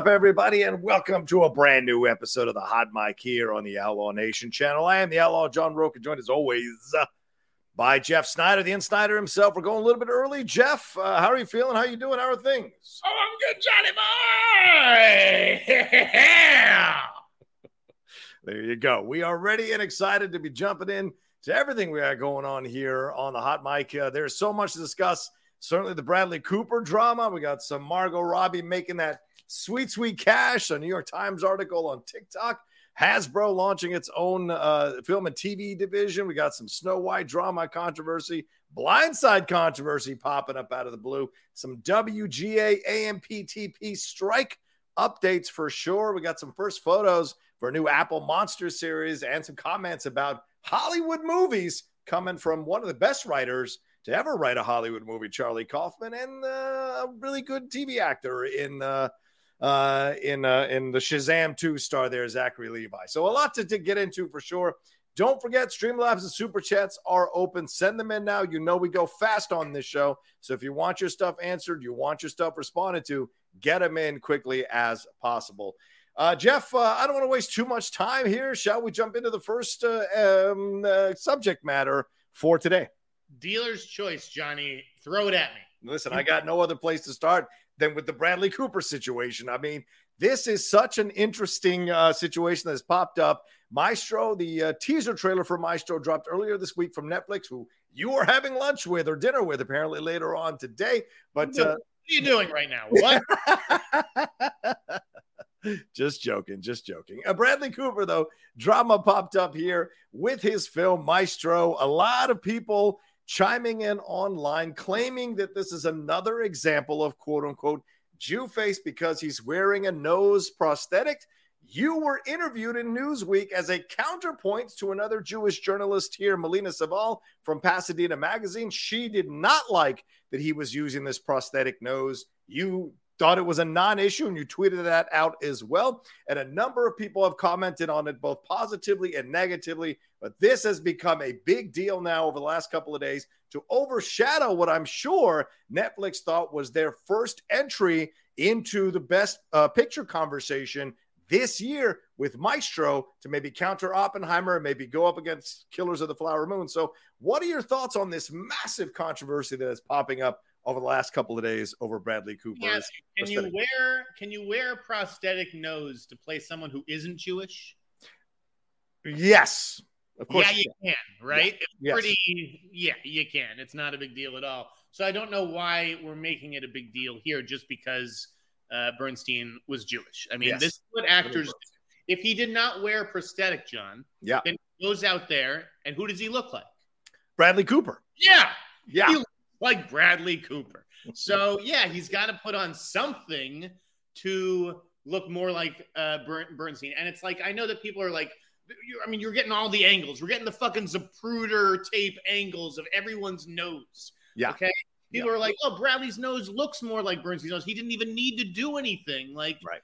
Up, everybody, and welcome to a brand new episode of the Hot Mic here on the Outlaw Nation channel. I am the Outlaw John Rocha, joined as always uh, by Jeff Sneider, the InSneider himself. We're going a little bit early. Jeff, uh, how are you feeling? How are you doing? How are things? Oh, I'm good, Johnny boy. There you go. We are ready and excited to be jumping in to everything we got going on here on the Hot Mic. Uh, there's so much to discuss. Certainly the Bradley Cooper drama. We got some Margot Robbie making that sweet, sweet cash. A New York Times article on TikTok. Hasbro launching its own uh, film and TV division. We got some Snow White drama controversy, Blind Side controversy popping up out of the blue. Some WGA AMPTP strike updates for sure. We got some first photos for a new Apple Monster series and some comments about Hollywood movies coming from one of the best writers to ever write a Hollywood movie, Charlie Kaufman, and uh, a really good TV actor in uh, uh, in uh, in the Shazam 2 star there, Zachary Levi. So a lot to, to get into for sure. Don't forget, Streamlabs and Super Chats are open. Send them in now. You know we go fast on this show. So if you want your stuff answered, you want your stuff responded to, get them in quickly as possible. Uh, Jeff, uh, I don't want to waste too much time here. Shall we jump into the first uh, um, uh, subject matter for today? Dealer's choice, Johnny. Throw it at me. Listen, I got no other place to start than with the Bradley Cooper situation. I mean, this is such an interesting uh, situation that's popped up. Maestro, the uh, teaser trailer for Maestro dropped earlier this week from Netflix, who you are having lunch with or dinner with apparently later on today. But what uh, are you doing right now? What? just joking, just joking. Uh, Bradley Cooper, though, drama popped up here with his film Maestro. A lot of people chiming in online, claiming that this is another example of quote unquote Jew face because he's wearing a nose prosthetic. You were interviewed in Newsweek as a counterpoint to another Jewish journalist here, Malina Saval from Pasadena Magazine. She did not like that he was using this prosthetic nose. You thought it was a non-issue and you tweeted that out as well. And a number of people have commented on it both positively and negatively. But this has become a big deal now over the last couple of days to overshadow what i'm sure netflix thought was their first entry into the best uh, picture conversation this year with maestro to maybe counter oppenheimer and maybe go up against killers of the flower moon. So what are your thoughts on this massive controversy that is popping up over the last couple of days over Bradley Cooper. Yes. Can you wear can you wear a prosthetic nose to play someone who isn't Jewish? Yes. Of course. Yeah, you can, right? Yeah. Yes. pretty yeah, you can. It's not a big deal at all. So I don't know why we're making it a big deal here just because uh, Bernstein was Jewish. I mean, Yes. this is what actors do. If he did not wear a prosthetic, John, Yeah. then he goes out there and who does he look like? Bradley Cooper. Yeah. Yeah. He looks like Bradley Cooper. So yeah, he's got to put on something to look more like uh, Bern- Bernstein. And it's like I know that people are like, I mean, you're getting all the angles. We're getting the fucking Zapruder tape angles of everyone's nose. Yeah. Okay. People are like, oh, Bradley's nose looks more like Bernstein's nose. He didn't even need to do anything. Like, Right.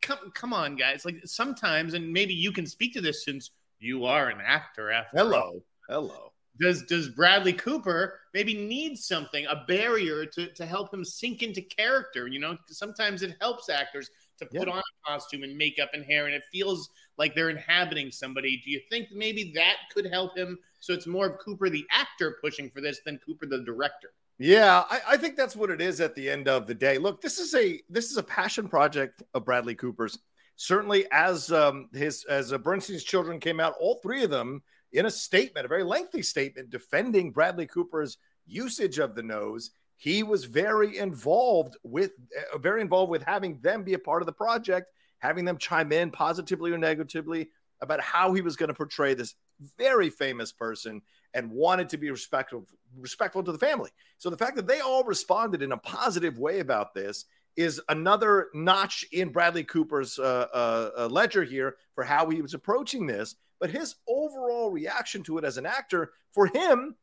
come, come on, guys. Like sometimes, and maybe you can speak to this since you are an actor after all. Hello. Does does Bradley Cooper maybe need something, a barrier to to help him sink into character? You know, sometimes it helps actors to put Yeah. on a costume and makeup and hair, and it feels like they're inhabiting somebody. Do you think maybe that could help him? So it's more of Cooper the actor pushing for this than Cooper the director. Yeah, I, I think that's what it is at the end of the day. Look, this is a this is a passion project of Bradley Cooper's. Certainly, as um, his as uh, Bernstein's children came out, all three of them in a statement, a very lengthy statement, defending Bradley Cooper's usage of the nose. He was very involved with uh, very involved with having them be a part of the project, having them chime in positively or negatively about how he was going to portray this very famous person and wanted to be respectful respectful to the family. So the fact that they all responded in a positive way about this is another notch in Bradley Cooper's uh, uh, uh, ledger here for how he was approaching this. But his overall reaction to it as an actor, for him,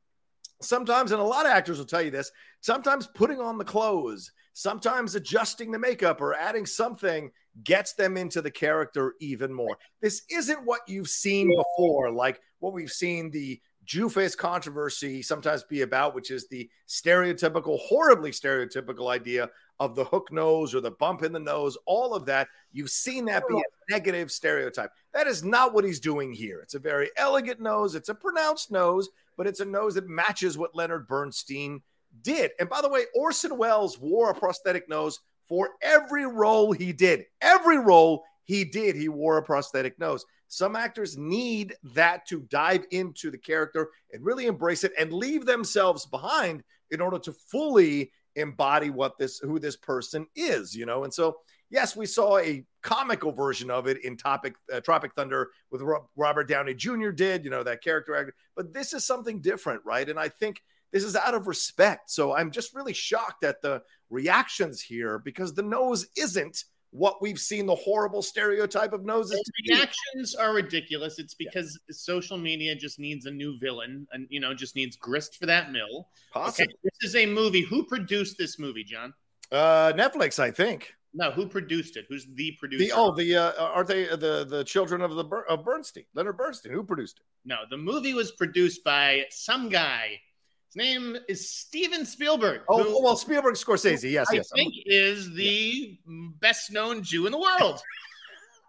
sometimes, and a lot of actors will tell you this, sometimes putting on the clothes, sometimes adjusting the makeup or adding something gets them into the character even more. This isn't what you've seen before, like what we've seen the Jew face controversy sometimes be about, which is the stereotypical, horribly stereotypical idea of the hook nose or the bump in the nose, all of that. You've seen that be a negative stereotype. That is not what he's doing here. It's a very elegant nose, it's a pronounced nose, but it's a nose that matches what Leonard Bernstein did. And by the way, Orson Welles wore a prosthetic nose for every role he did. Every role he did, he wore a prosthetic nose. Some actors need that to dive into the character and really embrace it and leave themselves behind in order to fully embody what this who this person is, you know. And so, yes, we saw a comical version of it in Topic uh, Tropic Thunder with Ro- Robert Downey Jr. did, you know, that character actor. But this is something different, right? And I think this is out of respect. So I'm just really shocked at the reactions here because the nose isn't what we've seen the horrible stereotype of noses reactions are ridiculous. It's because social media just needs a new villain, and you know, just needs grist for that mill. Okay, Possibly. this is a movie. Who produced this movie, John? Uh, Netflix, I think. No, who produced it? Who's the producer? The oh, the uh, aren't they the the children of the of Bernstein, Leonard Bernstein, who produced it? no, the movie was produced by some guy. His name is Steven Spielberg. Oh, oh, well, Spielberg, Scorsese, yes, I yes. think is the best known Jew in the world.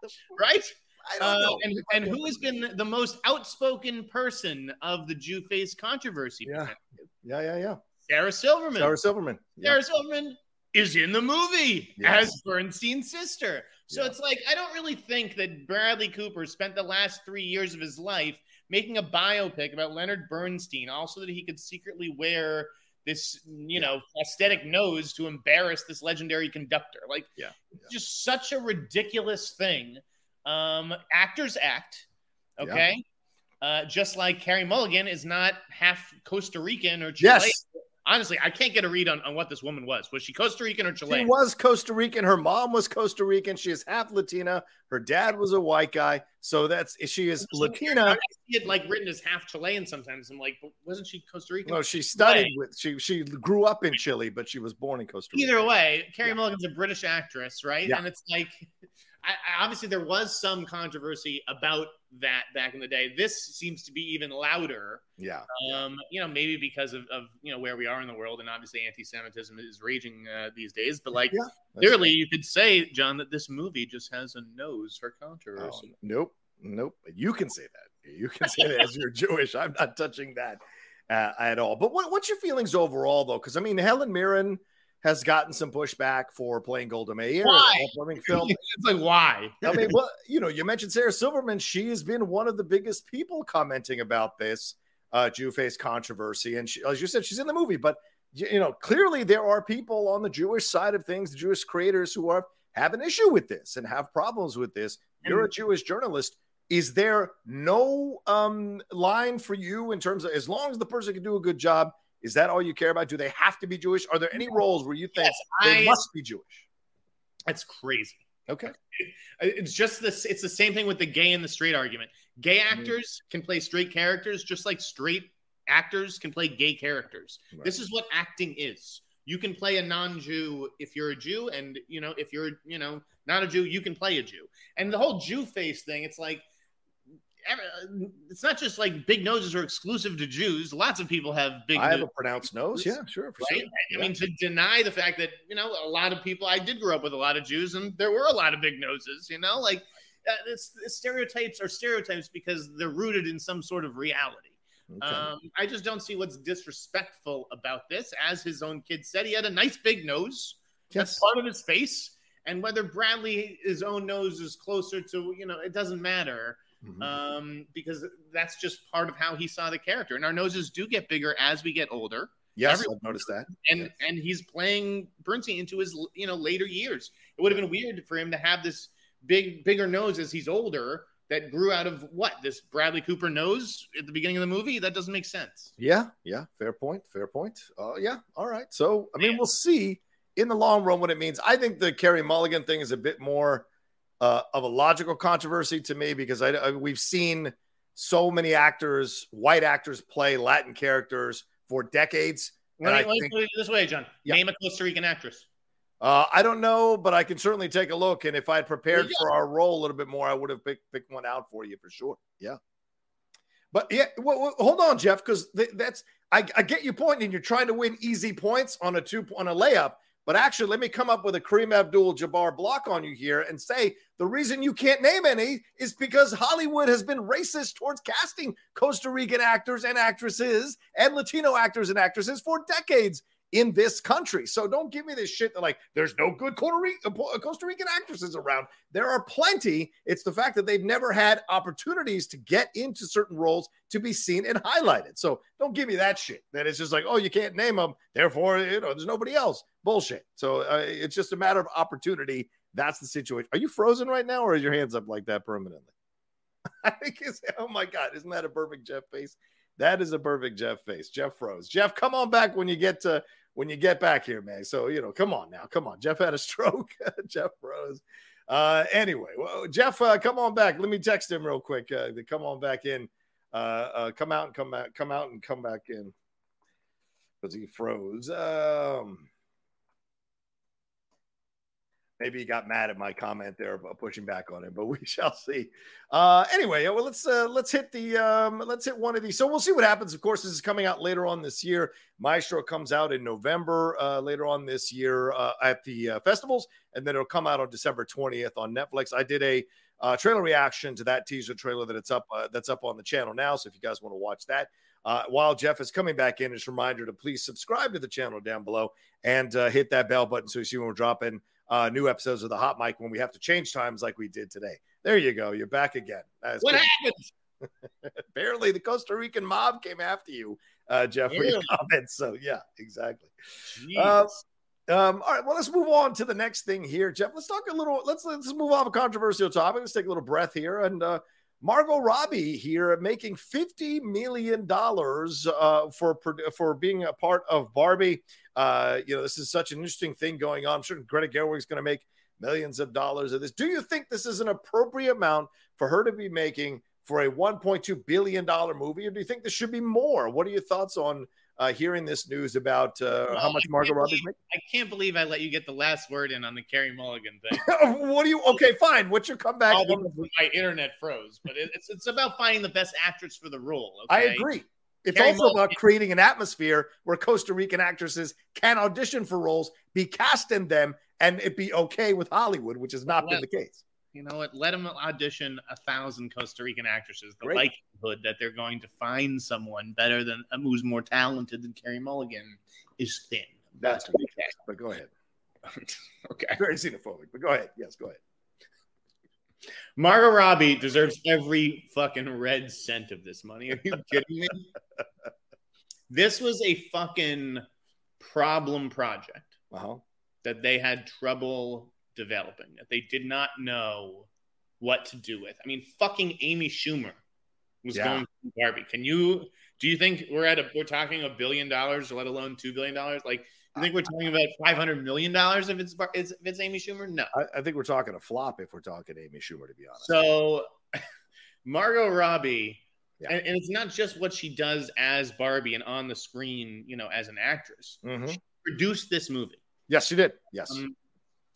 right? I don't Uh, know. and, and who has been the most outspoken person of the Jew face controversy? Yeah. yeah, yeah, yeah. Sarah Silverman. Sarah Silverman. Yeah. Sarah Silverman is in the movie Yeah. as Bernstein's sister. So Yeah. it's like I don't really think that Bradley Cooper spent the last three years of his life making a biopic about Leonard Bernstein, also that he could secretly wear this, you know, aesthetic nose to embarrass this legendary conductor. Like, Yeah. just such a ridiculous thing. Um, actors act, okay. Uh, just like Carey Mulligan is not half Costa Rican or Chilean. Yes, Honestly, I can't get a read on, on what this woman was. Was she Costa Rican or Chilean? she was Costa Rican. Her mom was Costa Rican. She is half Latina. Her dad was a white guy. So that's she is Latina. I see it like written as half Chilean sometimes. I'm like, wasn't she Costa Rican? No, she studied with she she grew up in Chile, but she was born in Costa Rica. Either way, Carey Yeah. Mulligan's a British actress, right? Yeah. And it's like, I, I, obviously, there was some controversy about that back in the day. This seems to be even louder. Yeah. Um, you know, maybe because of, of you know where we are in the world, and obviously anti-Semitism is raging uh, these days. But like, Yeah, clearly, you could say, John, that this movie just has a nose for Oh, controversy. nope, nope. You can say that. You can say that as you're Jewish. I'm not touching that uh, at all. But what, what's your feelings overall, though? Because I mean, Helen Mirren has gotten some pushback for playing Golda Meir. Why? upcoming film. it's like why? I mean, well, you know, you mentioned Sarah Silverman. She has been one of the biggest people commenting about this uh, Jew face controversy, and she, as you said, she's in the movie. But you, you know, clearly there are people on the Jewish side of things, the Jewish creators, who are have an issue with this and have problems with this. You're a Jewish journalist. Is there no um, line for you in terms of as long as the person can do a good job? Is that all you care about? Do they have to be Jewish? Are there any roles where you think Yes, they I- must be Jewish? That's crazy. Okay. It's just this. It's the same thing with the gay and the straight argument. Gay Mm-hmm. actors can play straight characters, just like straight actors can play gay characters. Right. This is what acting is. You can play a non-Jew if you're a Jew, and you know if you're you know not a Jew, you can play a Jew. And the whole Jew face thing, it's like it's not just like big noses are exclusive to Jews. Lots of people have big. I have a noses, pronounced nose. Yeah, sure. Right? sure. I mean, to deny the fact that you know a lot of people. I did grow up with a lot of Jews, and there were a lot of big noses. You know, like uh, it's, it's stereotypes are stereotypes because they're rooted in some sort of reality. Okay. Um, I just don't see what's disrespectful about this. As his own kid said, he had a nice big nose. That's part of his face. And whether Bradley, his own nose is closer to, you know, it doesn't matter Mhm. um, because that's just part of how he saw the character. And our noses do get bigger as we get older. yes, every- I've noticed that. And Yes. and he's playing Bernstein into his, you know, later years. It would have been weird for him to have this big, bigger nose as he's older that grew out of what this Bradley Cooper nose at the beginning of the movie. That doesn't make sense. Yeah, yeah, fair point, fair point. Uh, yeah, all right. So, I mean, we'll see in the long run what it means. I think the Carey Mulligan thing is a bit more uh, of a logical controversy to me because I, I we've seen so many actors, white actors, play Latin characters for decades. Let I me, let's think- put it this way, John. Yeah. Name a Costa Rican actress. Uh, I don't know, but I can certainly take a look. And if I had prepared you for our role a little bit more, I would have picked, picked one out for you for sure. Yeah. But yeah, well, well, hold on, Jeff, because th- that's I, I get your point, and you're trying to win easy points on a two on a layup. But actually, let me come up with a Kareem Abdul-Jabbar block on you here and say the reason you can't name any is because Hollywood has been racist towards casting Costa Rican actors and actresses and Latino actors and actresses for decades in this country. So don't give me this shit that like there's no good Costa Rican, Costa Rican actresses around. There are plenty. It's the fact that they've never had opportunities to get into certain roles to be seen and highlighted. So don't give me that shit. That it's just like, oh, you can't name them, therefore you know there's nobody else. Bullshit. So uh, it's just a matter of opportunity. That's the situation. Are you frozen right now, or is your hands up like that permanently? I think oh my god, isn't that a perfect Jeff face? That is a perfect Jeff face. Jeff froze. Jeff, come on back when you get to when you get back here, man. So you know, come on now, come on. Jeff had a stroke. Jeff froze. Uh, anyway, well, Jeff, uh, come on back. Let me text him real quick uh, to come on back in. Uh, uh, come out and come back. Come out and come back in because he froze. Um, maybe he got mad at my comment there about pushing back on him, but we shall see. Uh, anyway, well, let's uh, let's hit the um, let's hit one of these. So we'll see what happens. Of course, this is coming out later on this year. Maestro comes out in November uh, later on this year uh, at the uh, festivals, and then it'll come out on December twentieth on Netflix. I did a uh, trailer reaction to that teaser trailer that it's up uh, that's up on the channel now. So if you guys want to watch that. Uh, while Jeff is coming back in, just a reminder to please subscribe to the channel down below and uh, hit that bell button so you see when we're dropping uh, new episodes of the Hot Mic when we have to change times like we did today. There you go. You're back again. What good. happened? Apparently, the Costa Rican mob came after you, uh, Jeff, for your comments. So, yeah, exactly. Uh, um, all right, well, let's move on to the next thing here, Jeff. Let's talk a little. Let's let's move off a controversial topic. Let's take a little breath here. And uh, Margot Robbie here making fifty million dollars uh, for for being a part of Barbie. Uh, you know, this is such an interesting thing going on. I'm sure Greta Gerwig's going to make millions of dollars of this. Do you think this is an appropriate amount for her to be making for a 1.2 billion dollar movie, or do you think this should be more? What are your thoughts on uh, hearing this news about uh, how much Margot Robbie's making? I can't believe I let you get the last word in on the Carey Mulligan thing. what do you? Okay, fine. What's your comeback? My internet froze, but it- it's it's about finding the best actress for the role. I agree. It's Carrie also about creating an atmosphere where Costa Rican actresses can audition for roles, be cast in them, and it be okay with Hollywood, which has not been the case. You know what? Let them audition a thousand Costa Rican actresses. The Great. likelihood that they're going to find someone better than um, who's more talented than Carey Mulligan is thin. That's But- okay. But go ahead. okay. Very xenophobic. But go ahead. Yes, go ahead. Margot Robbie deserves every fucking red cent of this money. Are you kidding me? this was a fucking problem project Uh huh. that they had trouble developing, that they did not know what to do with. I mean, fucking Amy Schumer was Yeah. going to Barbie. Can you do you think we're at a we're talking a billion dollars, let alone two billion dollars? Like, you think we're talking about five hundred million dollars if it's if it's Amy Schumer? No. I, I think we're talking a flop if we're talking Amy Schumer, to be honest. So, Margot Robbie, Yeah. and, and it's not just what she does as Barbie and on the screen, you know, as an actress. Mhm. Produced this movie. Yes, she did. Yes. Um,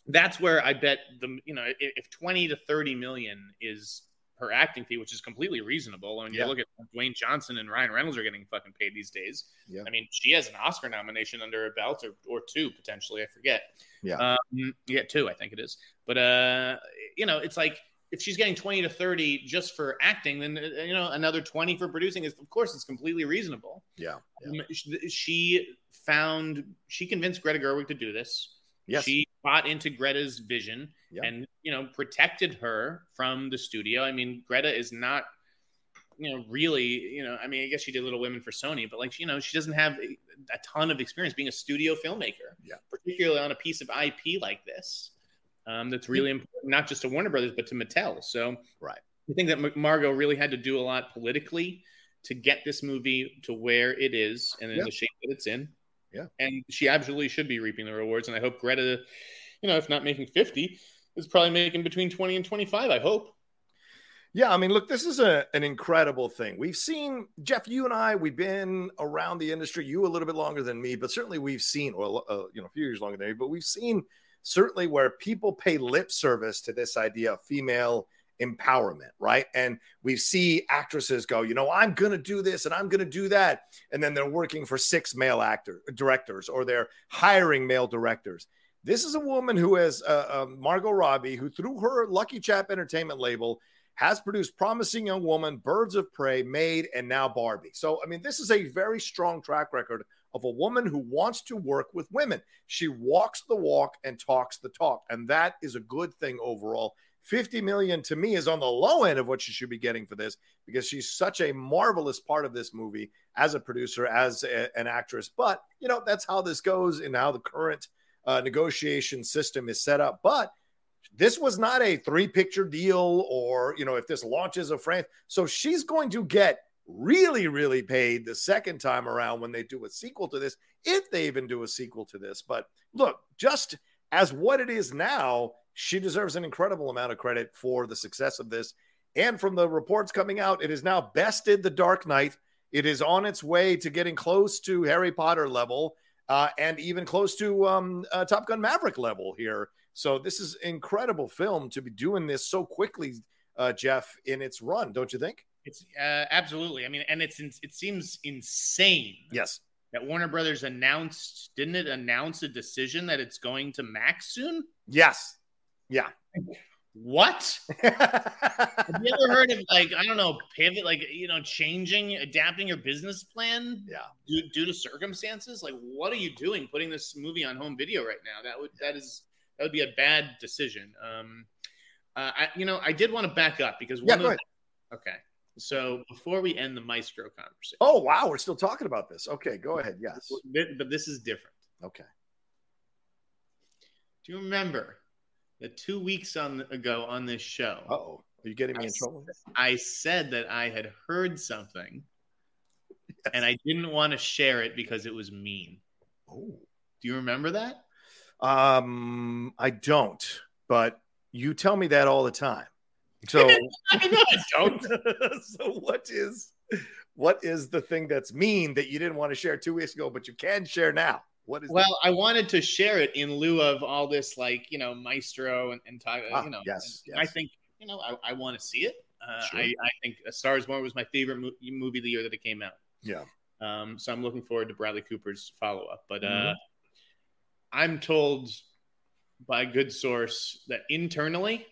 that's where I bet the you know if, if twenty to thirty million is her acting fee, which is completely reasonable. When you Yeah. look at Dwayne Johnson and Ryan Reynolds are getting fucking paid these days. Yeah. I mean, she has an Oscar nomination under her belt, or, or two potentially. I forget. Yeah. um, yeah, two, I think it is. But uh, you know, it's like if she's getting twenty to thirty just for acting, then uh, you know another twenty for producing is, of course, it's completely reasonable. Yeah. Um, she- She found she convinced Greta Gerwig to do this. Yes. She bought into Greta's vision Yeah. and you know protected her from the studio. I mean, Greta is not you know really you know I mean I guess she did Little Women for Sony, but like you know she doesn't have a, a ton of experience being a studio filmmaker. Yeah. particularly on a piece of IP like this. Um, that's really important, not just to Warner Brothers, but to Mattel. So, Right. I think that Mar- Margot really had to do a lot politically to get this movie to where it is and in Yeah. the shape that it's in. Yeah. And she absolutely should be reaping the rewards. And I hope Greta, you know, if not making 50, is probably making between 20 and 25. I hope. Yeah, I mean, look, this is a, an incredible thing. We've seen Jeff, you and I, we've been around the industry. You a little bit longer than me, but certainly we've seen, well, uh, you know, a few years longer than me, but we've seen certainly where people pay lip service to this idea of female empowerment, right? And we see actresses go, you know, I'm going to do this and I'm going to do that, and then they're working for six male actor directors or they're hiring male directors. This is a woman who has uh, uh, Margot Robbie, who through her Lucky Chap Entertainment label has produced Promising Young Woman, Birds of Prey, Maid, and now Barbie. So, I mean, this is a very strong track record of a woman who wants to work with women. She walks the walk and talks the talk, and that is a good thing overall. 50 million to me is on the low end of what she should be getting for this because she's such a marvelous part of this movie as a producer, as a- an actress. But, you know, that's how this goes and how the current uh, negotiation system is set up. But this was not a three picture deal or you know if this launches a franchise so she's going to get really really paid the second time around when they do a sequel to this if they even do a sequel to this but look just as what it is now she deserves an incredible amount of credit for the success of this and from the reports coming out it is now bested the dark knight it is on its way to getting close to harry potter level uh, and even close to um, uh, top gun maverick level here so this is incredible film to be doing this so quickly, uh, Jeff, in its run, don't you think? It's uh, absolutely. I mean, and it's it seems insane Yes. that Warner Brothers announced, didn't it announce a decision that it's going to Max soon? Yes. Yeah. What? Have you ever heard of like I don't know pivot like you know changing adapting your business plan yeah. due, due to circumstances? Like what are you doing putting this movie on home video right now? That would that is that would be a bad decision. Um, uh, I you know I did want to back up because Yeah, one go of okay. So before we end the Maestro conversation, Oh, wow. We're still talking about this. Okay. Go ahead. Yes. But this is different. Okay. Do you remember two weeks on ago on this show? Oh. Are you getting me I in trouble? I said that I had heard something and I didn't want to share it because it was mean. Oh. Do you remember that? Um, I don't, but you tell me that all the time. So, I know I don't. so what is what is the thing that's mean that you didn't want to share two weeks ago, but you can share now? What is Well, I wanted to share it in lieu of all this, like you know, Maestro and, and talk, Ah, you know. yes, and I think you know, I, I want to see it. Uh, Sure. I, I think A Star Is Born was my favorite mo- movie the year that it came out. Yeah. Um, so I'm looking forward to Bradley Cooper's follow up. But uh, Mhm. I'm told by a good source that internally,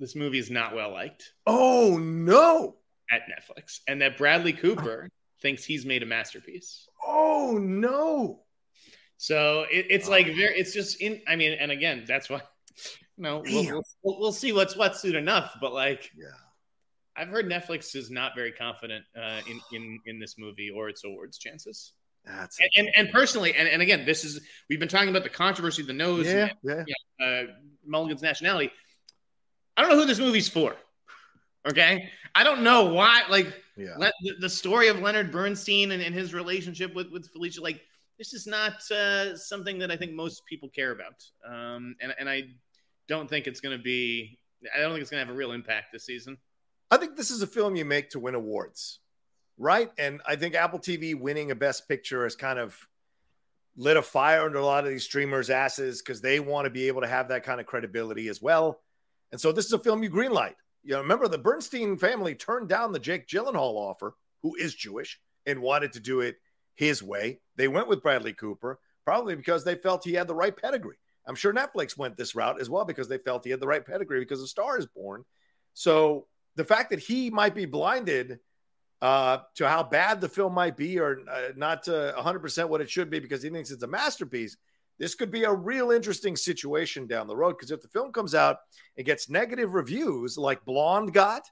this movie is not well liked Oh no. at Netflix, and that Bradley Cooper thinks he's made a masterpiece. Oh no. So it, it's like very, it's just in. I mean, and again, that's why. You know, we'll, we'll, we'll see what's what's soon enough. But like, Yeah. I've heard Netflix is not very confident uh, in in in this movie or its awards chances. That's And and, and personally, and, and again, this is we've been talking about the controversy the nose, yeah, yeah. and, uh, Mulligan's nationality. I don't know who this movie's for. Okay, I don't know why. Like Yeah. Le- the, the story of Leonard Bernstein and, and his relationship with with Felicia, like this is not uh, something that I think most people care about. Um, and and I don't think it's going to be. I don't think it's going to have a real impact this season. I think this is a film you make to win awards, right? And I think Apple TV winning a Best Picture has kind of lit a fire under a lot of these streamers' asses because they want to be able to have that kind of credibility as well. And so this is a film you greenlight. You know, remember the Bernstein family turned down the Jake Gyllenhaal offer, who is Jewish and wanted to do it his way. They went with Bradley Cooper, probably because they felt he had the right pedigree. I'm sure Netflix went this route as well because they felt he had the right pedigree because of Star is Born. So the fact that he might be blinded uh, to how bad the film might be or uh, not to 100% what it should be because he thinks it's a masterpiece, this could be a real interesting situation down the road. Because if the film comes out and gets negative reviews like Blonde got,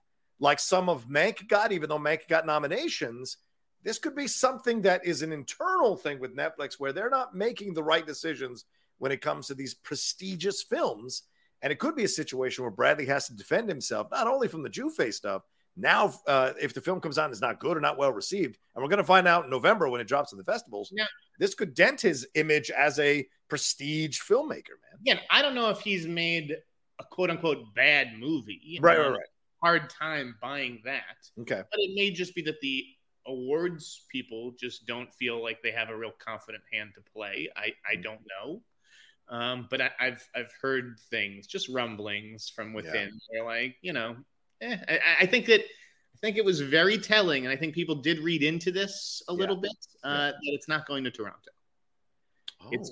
like some of Mank got, even though Mank got nominations, this could be something that is an internal thing with Netflix where they're not making the right decisions when it comes to these prestigious films. And it could be a situation where Bradley has to defend himself, not only from the Jew face stuff. Now, uh, if the film comes out and is not good or not well received, and we're going to find out in November when it drops in the festivals, Yeah. this could dent his image as a prestige filmmaker, man. Again, I don't know if he's made a quote unquote bad movie. you Right, know, right, right. Hard time buying that. Okay. But it may just be that the awards people just don't feel like they have a real confident hand to play. I, I don't know. Um, but I, I've I've heard things, just rumblings from within. They're like, you know, eh, I, I think that I think it was very telling, and I think people did read into this a little bit uh, that it's not going to Toronto. Oh, go-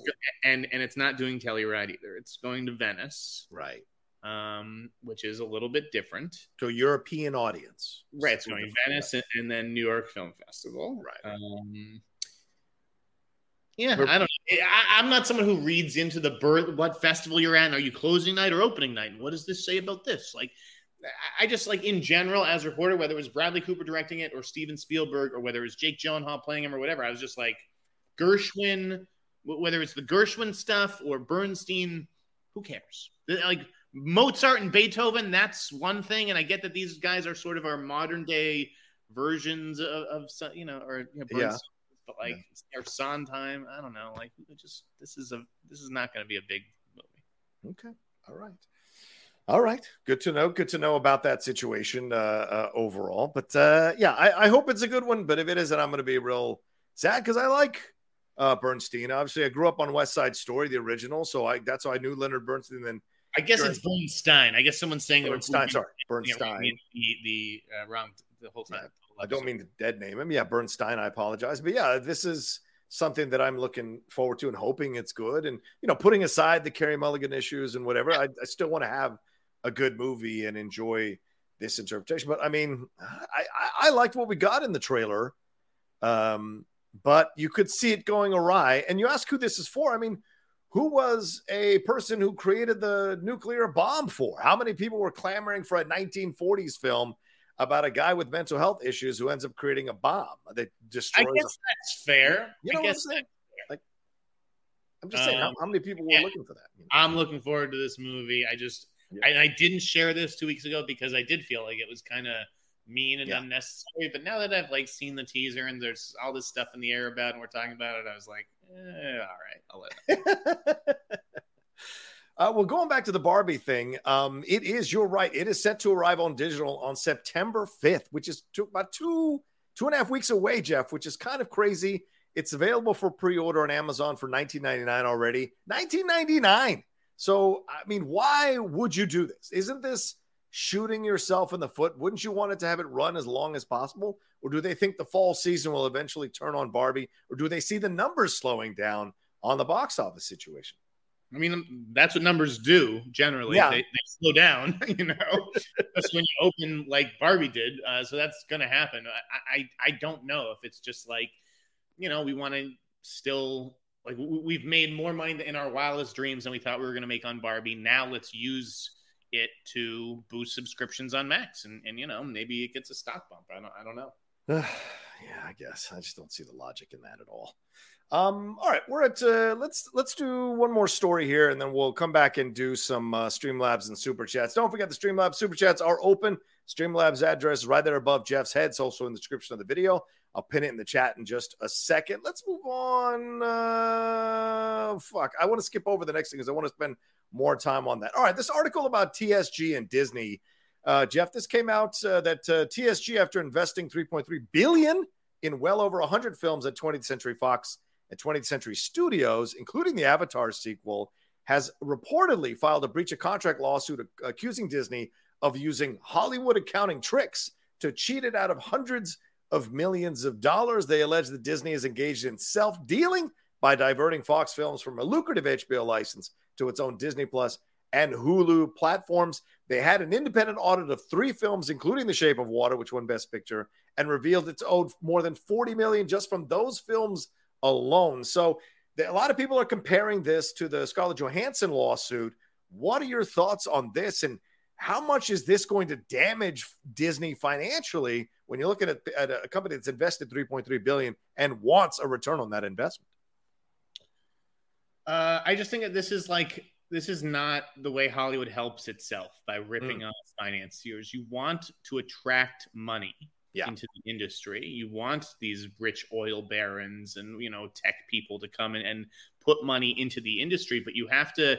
and and it's not doing Telluride either. It's going to Venice, right. um, which is a little bit different. To a European audience. Right, it's going to Venice and, and then New York Film Festival. Right. Um, yeah, We're- I don't. know. I, I'm not someone who reads into the birth. What festival you're at? Are you closing night or opening night? And what does this say about this? Like, I- just like in general as a reporter, whether it was Bradley Cooper directing it or Steven Spielberg or whether it was Jake Gyllenhaal playing him or whatever, I was just like Gershwin. Whether it's the Gershwin stuff or Bernstein, who cares? Like Mozart and Beethoven, that's one thing, and I get that these guys are sort of our modern day versions of, of you know, or you know, Yeah. Bernstein, but like or Sondheim, I don't know. Like, just this is a this is not going to be a big movie. Okay. All right. All right. Good to know. Good to know about that situation uh, uh, overall. But uh, yeah, I, I hope it's a good one. But if it isn't, I'm going to be real sad because I like uh, Bernstein. Obviously, I grew up on West Side Story, the original. So I that's how I knew Leonard Bernstein. Then I guess it's Bernstein. I guess someone's saying Bernstein. Sorry, you know, Bernstein. the the, uh, wrong the whole time. I don't mean to dead name him. Yeah, Bernstein. I apologize. But yeah, this is something that I'm looking forward to and hoping it's good. And, you know, putting aside the Carey Mulligan issues and whatever, I, I still want to have a good movie and enjoy this interpretation. But I mean, I, I, I liked what we got in the trailer. Um, but you could see it going awry. And you ask who this is for. I mean, who was a person who created the nuclear bomb for? How many people were clamoring for a 1940s film about a guy with mental health issues who ends up creating a bomb that destroys? I guess that's fair. You know I what I'm guess Like, I'm just saying, how, Um, how many people were yeah. looking for that? you know? I'm looking forward to this movie. I just Yeah. I, I didn't share this two weeks ago because I did feel like it was kind of mean and Yeah. unnecessary. But now that I've like seen the teaser and there's all this stuff in the air about and we're talking about it, I was like, eh, all right, I'll let it. uh, well, going back to the Barbie thing, um, it is. You're right. It is set to arrive on digital on September 5th, which is two, about two two and a half weeks away, Jeff. Which is kind of crazy. It's available for pre-order on Amazon for 19.99 already. 19.99. So, I mean, why would you do this? Isn't this shooting yourself in the foot? Wouldn't you want it to have it run as long as possible? Or do they think the fall season will eventually turn on Barbie? Or do they see the numbers slowing down on the box office situation? I mean, that's what numbers do generally. Yeah. They, they slow down, you know, especially when you open like Barbie did. Uh, so that's going to happen. I, I I don't know if it's just like, you know, we want to still like we've made more money in our wildest dreams than we thought we were going to make on Barbie. Now let's use it to boost subscriptions on Max, and and you know maybe it gets a stock bump. I don't I don't know. yeah, I guess I just don't see the logic in that at all. Um, all right, we're at uh, let's let's do one more story here, and then we'll come back and do some uh, Streamlabs and super chats. Don't forget the Streamlabs super chats are open. Streamlabs address right there above Jeff's head. It's also in the description of the video. I'll pin it in the chat in just a second. Let's move on. Uh, fuck, I want to skip over the next thing because I want to spend more time on that. All right, this article about TSG and Disney. Uh, Jeff, this came out uh, that uh, TSG, after investing 3.3 billion in well over 100 films at 20th Century Fox and 20th Century Studios, including the Avatar sequel, has reportedly filed a breach of contract lawsuit accusing Disney of using Hollywood accounting tricks to cheat it out of hundreds of millions of dollars. They allege that Disney is engaged in self dealing by diverting Fox films from a lucrative HBO license to its own Disney Plus and Hulu platforms. They had an independent audit of three films, including The Shape of Water, which won Best Picture, and revealed it's owed more than 40 million just from those films alone. So a lot of people are comparing this to the Scarlett Johansson lawsuit. What are your thoughts on this? And how much is this going to damage Disney financially when you're looking at, at a company that's invested 3.3 billion and wants a return on that investment? Uh, I just think that this is like this is not the way Hollywood helps itself by ripping mm. off financiers. You want to attract money yeah. into the industry. You want these rich oil barons and you know tech people to come in and put money into the industry, but you have to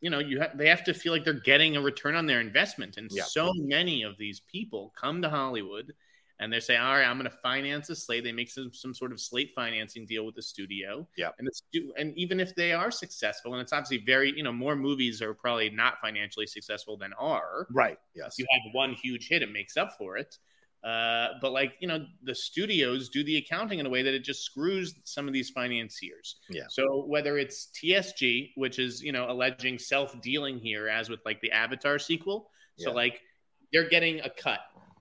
you know you have they have to feel like they're getting a return on their investment and yeah. so many of these people come to hollywood and they say all right i'm going to finance a slate. They make some, some sort of slate financing deal with the studio. Yeah. And the stu- and even if they are successful and it's obviously very you know more movies are probably not financially successful than are. Right yes. You have one huge hit it makes up for it uh, but like you know, the studios do the accounting in a way that it just screws some of these financiers. Yeah. So whether it's TSG, which is you know alleging self dealing here, as with like the Avatar sequel, so like they're getting a cut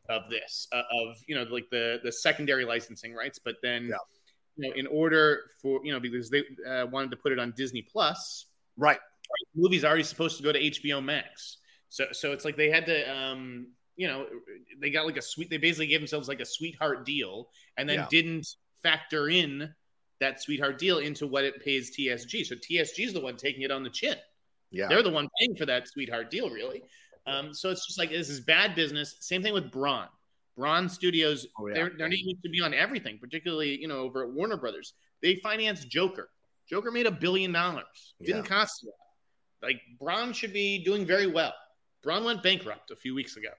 of this uh, of you know like the the secondary licensing rights, but then yeah. you know in order for you know because they uh, wanted to put it on Disney Plus, right? The movie's already supposed to go to HBO Max. So, so it's like they had to um, you know, they got like a sweet, they basically gave themselves like a sweetheart deal and then yeah. didn't factor in that sweetheart deal into what it pays TSG. So TSG is the one taking it on the chin. Yeah. They're the one paying for that sweetheart deal, really. Um, so it's just like this is bad business. Same thing with Bron. Bron Studios, oh, yeah. their, their name used to be on everything, particularly, you know, over at Warner Brothers. They financed Joker. Joker made a billion dollars. Didn't yeah. cost a lot. Like Bron should be doing very well. Bron went bankrupt a few weeks ago.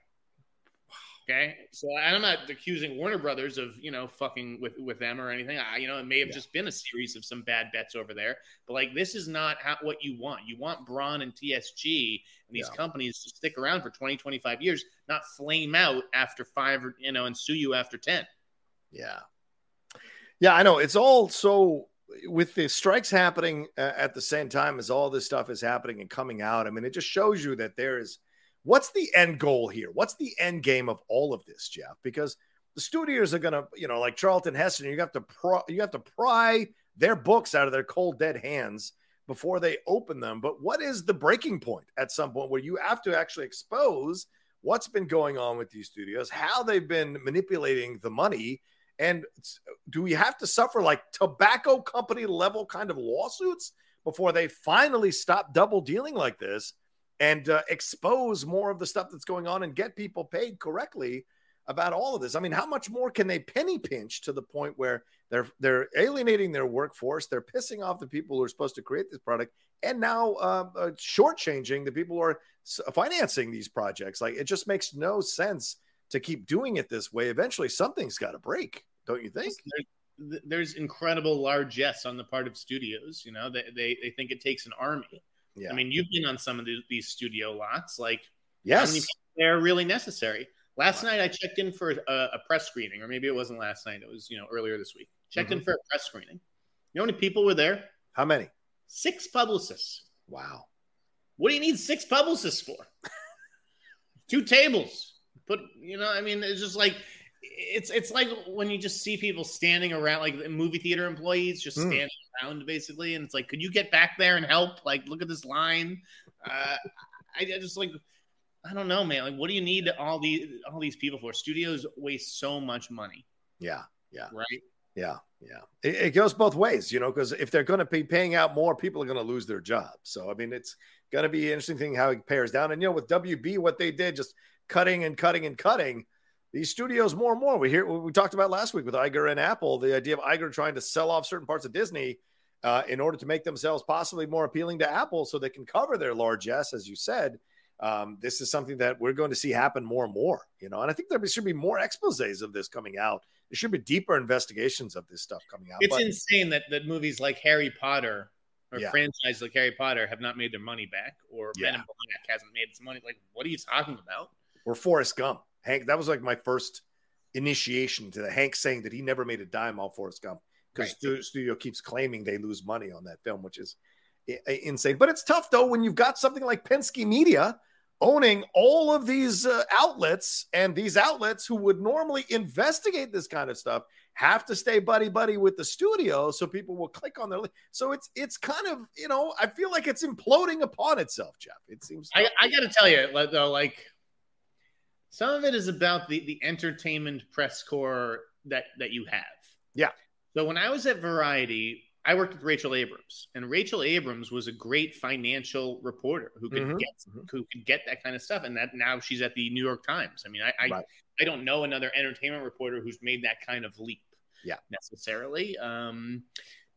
Okay, so I'm not accusing Warner Brothers of you know fucking with with them or anything. I, you know, it may have yeah. just been a series of some bad bets over there, but like this is not how, what you want. You want Bron and TSG and these yeah. companies to stick around for 20, 25 years, not flame out after five or you know and sue you after ten. Yeah, yeah, I know. It's all so with the strikes happening uh, at the same time as all this stuff is happening and coming out. I mean, it just shows you that there is What's the end goal here? What's the end game of all of this, Jeff? Because the studios are going to, you know, like Charlton Heston, you have to pry, you have to pry their books out of their cold dead hands before they open them. But what is the breaking point at some point where you have to actually expose what's been going on with these studios, how they've been manipulating the money, and do we have to suffer like tobacco company level kind of lawsuits before they finally stop double dealing like this and uh, expose more of the stuff that's going on and get people paid correctly about all of this. I mean, how much more can they penny pinch to the point where they're they're alienating their workforce, they're pissing off the people who are supposed to create this product, and now uh, uh, shortchanging the people who are financing these projects? Like, it just makes no sense to keep doing it this way. Eventually, something's got to break, don't you think? There's, there's incredible largesse on the part of studios. You know, they, they they think it takes an army yeah. I mean, you've been on some of the, these studio lots. Like, yes, how many people are really necessary? Last night I checked in for a, a, press screening, or maybe it wasn't last night. It was you know earlier this week. Checked mm-hmm. in for a press screening. You know how many people were there? How many? Six publicists. Wow. What do you need six publicists for? Two tables. Put you know, I mean, it's just like it's it's like when you just see people standing around, like movie theater employees just mm. standing around, basically, and it's like, could you get back there and help? Like, look at this line. Uh, I, I just like, I don't know, man. Like, what do you need all these all these people for? Studios waste so much money. Yeah, yeah, right. Yeah, yeah. It, it goes both ways, you know, because if they're going to be paying out more, people are going to lose their jobs. So, I mean, it's going to be an interesting thing how it pairs down. And you know, with WB, what they did, just cutting and cutting and cutting these studios more and more. We hear we talked about last week with Iger and Apple, the idea of Iger trying to sell off certain parts of Disney uh, in order to make themselves possibly more appealing to Apple, so they can cover their largesse, as you said. Um, this is something that we're going to see happen more and more, you know. And I think there should be more exposés of this coming out. There should be deeper investigations of this stuff coming out. It's but, insane that that movies like Harry Potter or Yeah. franchise like Harry Potter have not made their money back, or Yeah. Men in Black hasn't made its money. Like, what are you talking about? or Forrest Gump. Hank, that was like my first initiation to the Hank saying that he never made a dime off Forrest Gump because Right. stu- studio keeps claiming they lose money on that film, which is insane. But it's tough though when you've got something like Penske Media owning all of these uh, outlets, and these outlets who would normally investigate this kind of stuff have to stay buddy buddy with the studio, so people will click on their. Li- so it's it's kind of you know I feel like it's imploding upon itself, Jeff. It seems. I, I got to tell you, though, like some of it is about the the entertainment press corps that that you have. Yeah. So when I was at Variety, I worked with Rachel Abrams, and Rachel Abrams was a great financial reporter who could Mhm. get who could get that kind of stuff. And that now she's at the New York Times. I mean, I I, Right. I don't know another entertainment reporter who's made that kind of leap. Yeah. necessarily. Um,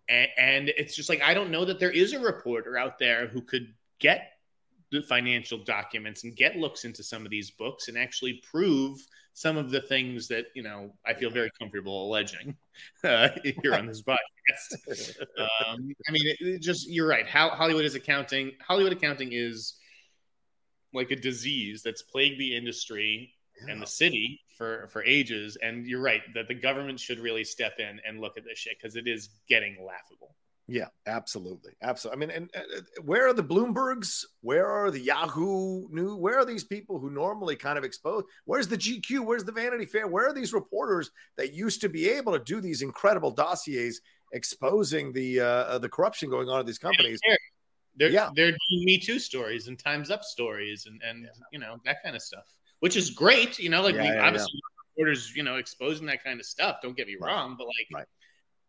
and, and it's just like I don't know that there is a reporter out there who could get financial documents and get looks into some of these books and actually prove some of the things that you know I feel very comfortable alleging uh, here on this podcast. Um, I mean, it, it just you're right. How Hollywood is accounting. Hollywood accounting is like a disease that's plagued the industry and the city for for ages. And you're right that the government should really step in and look at this shit because it is getting laughable. Yeah, absolutely, absolutely. I mean, and, and where are the Bloombergs? Where are the Yahoo New? Where are these people who normally kind of expose? Where's the GQ? Where's the Vanity Fair? Where are these reporters that used to be able to do these incredible dossiers exposing the uh, the corruption going on at these companies? They're Yeah. they're doing Me Too stories and Times Up stories and and you know that kind of stuff, which is great. You know, like Yeah, we, yeah, yeah. obviously reporters, you know, exposing that kind of stuff. Don't get me Right. wrong, but like. Right.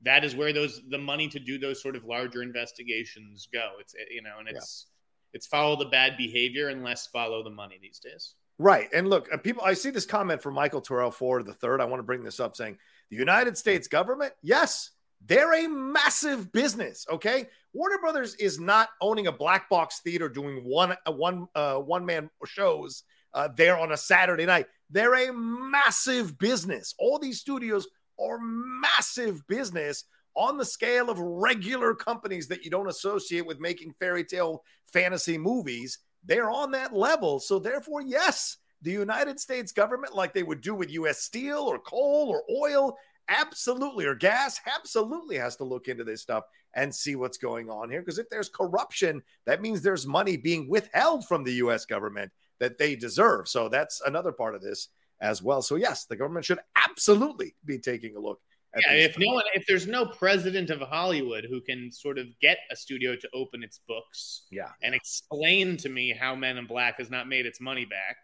That is where those the money to do those sort of larger investigations go. It's you know, and it's it's follow the bad behavior and less follow the money these days. Right. And look, uh, people, I see this comment from Michael Terrell Ford the third. I want to bring this up saying the United States government, yes, they're a massive business. Okay. Warner Brothers is not owning a black box theater doing one, uh, one, uh, one man shows uh, there on a Saturday night. They're a massive business. All these studios are massive business on the scale of regular companies that you don't associate with making fairy tale fantasy movies. They're on that level. So, therefore, yes, the United States government, like they would do with US Steel or coal or oil, absolutely, or gas, absolutely has to look into this stuff and see what's going on here. Because if there's corruption, that means there's money being withheld from the US government that they deserve. So, that's another part of this as well. So, yes, the government should absolutely be taking a look at Yeah, if no one, if there's no president of Hollywood who can sort of get a studio to open its books Yeah. and explain to me how Men in Black has not made its money back,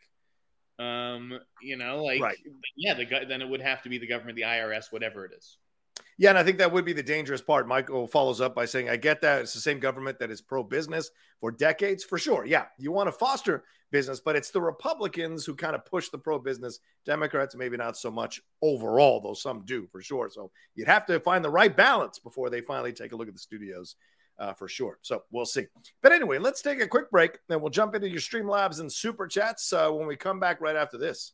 um, you know, like Right. yeah, the then it would have to be the government, the IRS, whatever it is. Yeah, and I think that would be the dangerous part. Michael follows up by saying, I get that. It's the same government that is pro business for decades, for sure. Yeah, you want to foster business, but it's the Republicans who kind of push the pro business. Democrats, maybe not so much overall, though some do for sure. So you'd have to find the right balance before they finally take a look at the studios. Uh, for sure. So we'll see. But anyway, let's take a quick break. Then we'll jump into your Streamlabs and Super Chats uh, when we come back right after this.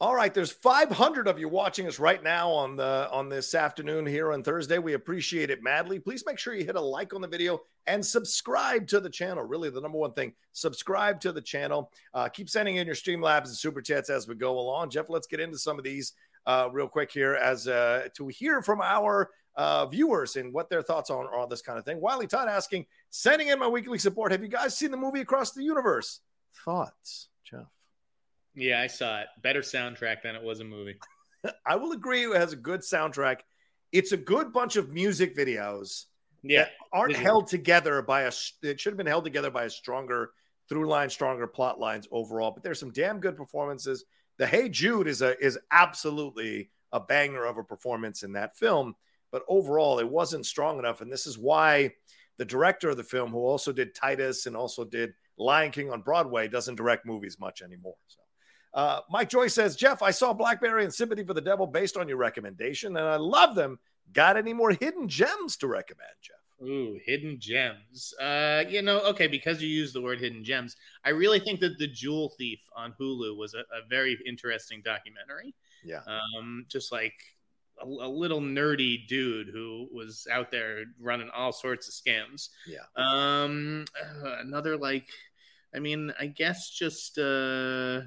All right, there's 500 of you watching us right now on the on this afternoon here on Thursday. We appreciate it madly. Please make sure you hit a like on the video and subscribe to the channel. Really, the number one thing: subscribe to the channel. Uh, keep sending in your Streamlabs and super chats as we go along. Jeff, let's get into some of these uh, real quick here as uh, to hear from our uh, viewers and what their thoughts on all this kind of thing. Wiley Todd asking, sending in my weekly support. Have you guys seen the movie Across the Universe? Thoughts? Yeah, I saw it. Better soundtrack than it was a movie. I will agree. It has a good soundtrack. It's a good bunch of music videos. Yeah, that aren't held together by a. It should have been held together by a stronger through line, stronger plot lines overall. But there's some damn good performances. The Hey Jude is a is absolutely a banger of a performance in that film. But overall, it wasn't strong enough, and this is why the director of the film, who also did Titus and also did Lion King on Broadway, doesn't direct movies much anymore. So. Uh, Mike Joy says, Jeff, I saw Blackberry and Sympathy for the Devil based on your recommendation, and I love them. Got any more hidden gems to recommend, Jeff? Ooh, hidden gems. Uh, you know, okay, because you use the word hidden gems, I really think that The Jewel Thief on Hulu was a, a very interesting documentary. Yeah. Um, just like a, a little nerdy dude who was out there running all sorts of scams. Yeah. Um, uh, another like, I mean, I guess just uh,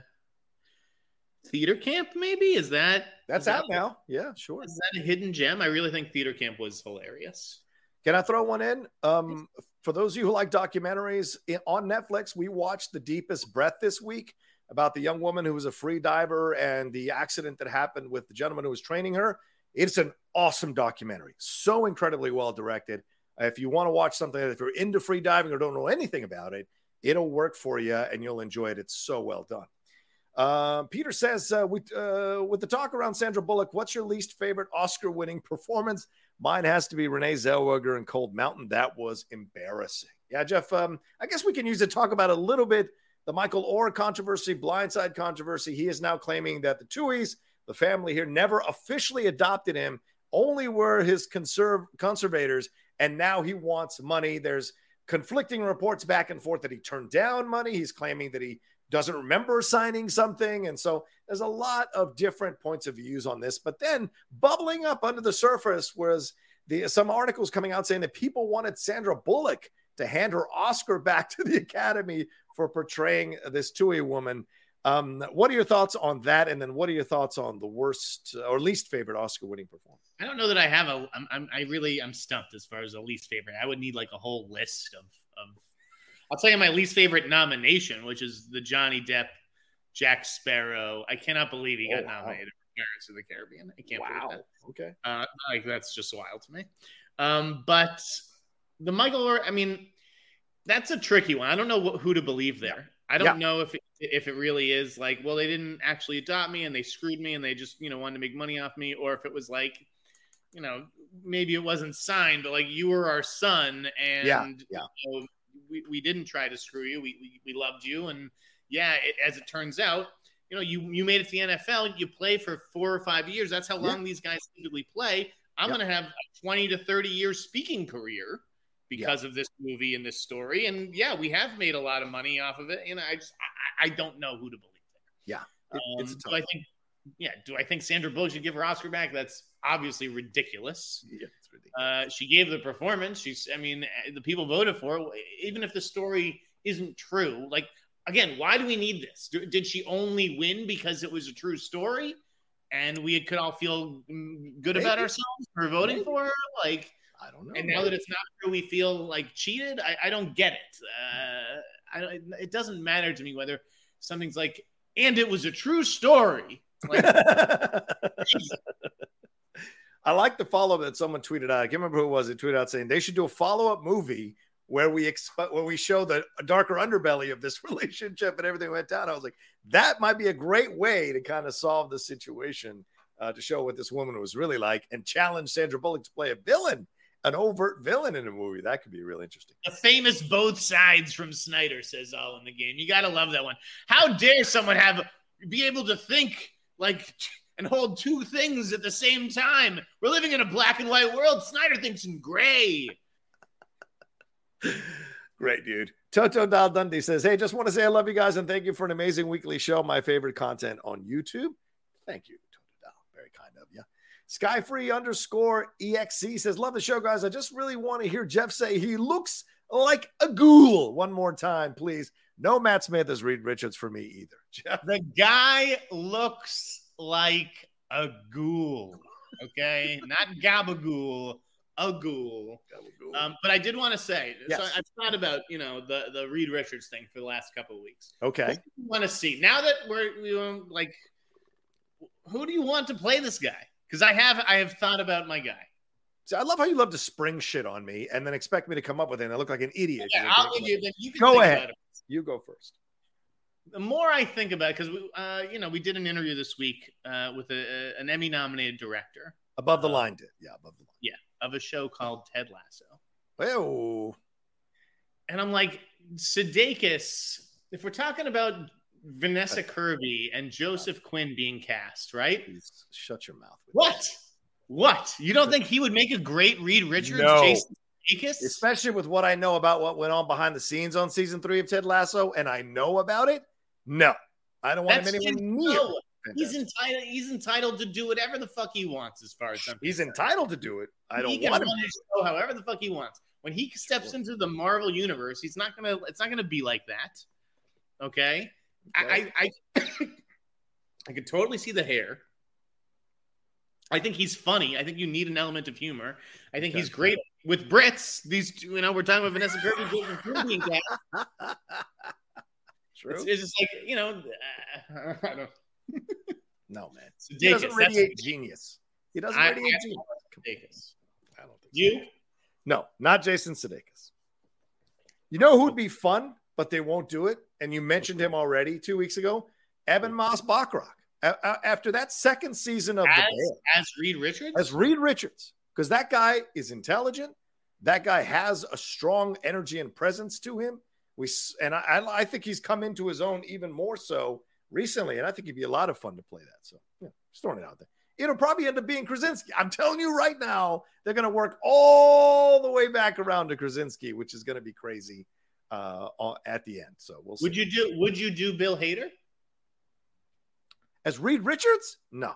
theater camp. Maybe is that That's is that- out now. Yeah, sure. Is that a hidden gem? I really think theater camp was hilarious. Can I throw one in? Um, for those of you who like documentaries on Netflix, we watched The Deepest Breath this week about the young woman who was a free diver and the accident that happened with the gentleman who was training her. It's an awesome documentary, so incredibly well directed. Uh, If you want to watch something, if you're into free diving or don't know anything about it, it'll work for you and you'll enjoy it. It's so well done. Uh, Peter says, uh, with, uh, with the talk around Sandra Bullock, what's your least favorite Oscar winning performance? Mine has to be Renee Zellweger in Cold Mountain. That was embarrassing. Yeah, Jeff, um, I guess we can use to talk about a little bit the Michael Oher controversy, Blind Side controversy. He is now claiming that the Tuohys, the family here, never officially adopted him, only were his conserv- conservators, and now he wants money. There's conflicting reports back and forth that he turned down money. He's claiming that he doesn't remember signing something. And so there's a lot of different points of views on this. But then bubbling up under the surface was the some articles coming out saying that people wanted Sandra Bullock to hand her Oscar back to the Academy for portraying this Tuohy woman. Um, what are your thoughts on that? And then what are your thoughts on the worst or least favorite Oscar winning performance? I don't know that I have a. I'm, I'm I really I'm stumped as far as a least favorite. I would need like a whole list of of. I'll tell you my least favorite nomination, which is the Johnny Depp, Jack Sparrow. I cannot believe he got Oh, wow. nominated for Pirates of the Caribbean. I can't Wow. believe that. Okay. Uh, like that's just wild to me. Um, but the Michael, Oher, I mean, that's a tricky one. I don't know what, who to believe there. I don't Yeah. know if it, if it really is like, well, they didn't actually adopt me and they screwed me and they just you know wanted to make money off me, or if it was like, you know, maybe it wasn't signed, but like you were our son and Yeah, yeah. you know, we, we didn't try to screw you. We, we, we loved you. And yeah, it, as it turns out, you know, you, you made it to the NFL, you play for four or five years. That's how long these guys typically play. I'm Yeah. going to have a 20 to 30 year speaking career because of this movie and this story. And yeah, we have made a lot of money off of it. And I just, I, I don't know who to believe there. Yeah. It- it's Um, tough do I think, yeah, do I think Sandra Bullock should give her Oscar back? That's obviously ridiculous. Yeah, it's ridiculous. Uh, she gave the performance. She's, I mean, the people voted for it. Even if the story isn't true, like, again, why do we need this? Did she only win because it was a true story? And we could all feel good about ourselves for voting Maybe. for her? Like, I don't know. and now that it's not true, we feel like cheated. I, I don't get it. Uh, I, it doesn't matter to me whether something's like, and it was a true story. Like. I like the follow up that someone tweeted out. I can't remember who it was. It tweeted out saying they should do a follow up movie where we exp- where we show the darker underbelly of this relationship and everything went down. I was like, that might be a great way to kind of solve the situation uh, to show what this woman was really like and challenge Sandra Bullock to play a villain an overt villain in a movie. That could be really interesting. The famous both sides from Sneider says all in the game. You got to love that one. How dare someone have be able to think like and hold two things at the same time? We're living in a black and white world. Sneider thinks in gray. Great, dude. Toto Dal Dundee says, Hey, just want to say I love you guys and thank you for an amazing weekly show. My favorite content on YouTube. Thank you, Toto Dal. Very kind of you. Skyfree underscore EXC says, Love the show, guys. I just really want to hear Jeff say he looks like a ghoul. One more time, please. No Matt Smith as Reed Richards for me either. Jeff. The guy looks like a ghoul. Okay, not gabagool, a ghoul. Um, but I did want to say, so I've thought about you know the the Reed Richards thing for the last couple of weeks. Okay. want to see now that we're we like, who do you want to play this guy? Because I have I have thought about my guy. So I love how you love to spring shit on me and then expect me to come up with it. And I look like an idiot. Yeah, I'll give you. You can Go ahead. You go first. The more I think about it, because we, uh, you know, we did an interview this week uh, with a, an Emmy-nominated director Above the line did. Yeah, above the line, yeah, of a show called Ted Lasso. Oh, and I'm like, Sudeikis. If we're talking about Vanessa Kirby and Joseph Quinn being cast, right? please shut your mouth. What? What? You don't think he would make a great Reed Richards? No. Jason Sudeikis? Especially with what I know about what went on behind the scenes on season three of Ted Lasso, and I know about it. No, I don't want That's him anywhere near. show. He's entitled. He's entitled to do whatever the fuck he wants, as far as I'm He's concerned. entitled to do it. I don't can want him. run his show however the fuck he wants. When he steps into the Marvel universe, he's not gonna. It's not gonna be like that. Okay, I I I, I could totally see the hair. I think he's funny. I think you need an element of humor. I think he's great with Brits. These, two, you know, we're talking about Vanessa Kirby, and that. True. It's, it's just like you know, uh, I don't. no, man. He doesn't radiate genius. He doesn't I- radiate I- genius. I don't think so. You? No, not Jason Sudeikis. You know who'd be fun, but they won't do it? And you mentioned him already two weeks ago. Ebon Moss-Bachrach. A- After that second season of As, The Bear, as Reed Richards? as Reed Richards, because that guy is intelligent. That guy has a strong energy and presence to him. We and I, I, think he's come into his own even more so recently, and I think he'd be a lot of fun to play that. So, yeah, just throwing it out there. It'll probably end up being Krasinski. I'm telling you right now, they're going to work all the way back around to Krasinski, which is going to be crazy uh, at the end. So we'll see. Would you do? Would you do Bill Hader? As Reed Richards? No.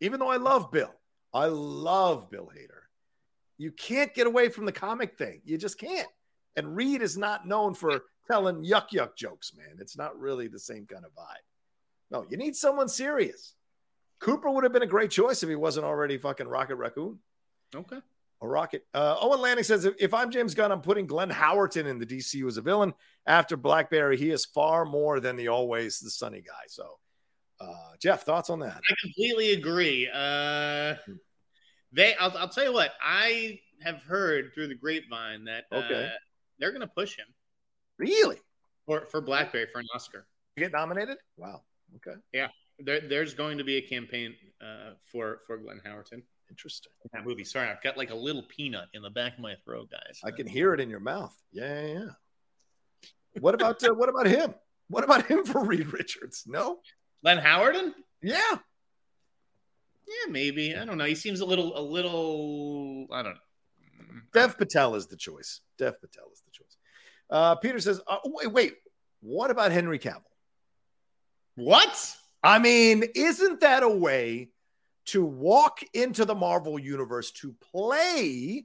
Even though I love Bill, I love Bill Hader. You can't get away from the comic thing. You just can't. And Reed is not known for telling yuck yuck jokes, man. It's not really the same kind of vibe. No, you need someone serious. Cooper would have been a great choice if he wasn't already fucking Rocket Raccoon Okay. or Rocket. Uh, Owen Lanning says if, if I'm James Gunn, I'm putting Glenn Howerton in the DCU as a villain. After Blackberry, he is far more than the always the sunny guy. So, uh, Jeff, thoughts on that? I completely agree. Uh, they, I'll, I'll tell you what. I have heard through the grapevine that Okay. They're going to push him Really? for for Blackberry for an Oscar. Get nominated? Wow. Okay. Yeah, there, there's going to be a campaign uh, for for Glenn Howerton Interesting. in that movie. Sorry, I've got like a little peanut in the back of my throat, guys. I can hear it in your mouth. Yeah, yeah. yeah. What about uh, what about him? What about him for Reed Richards? No. Glenn Howerton. Yeah. Yeah, maybe. I don't know. He seems a little, a little. I don't know. Dev Patel is the choice. Dev Patel is the choice. Uh, Peter says, uh, wait, wait. What about Henry Cavill? What? I mean, isn't that a way to walk into the Marvel universe to play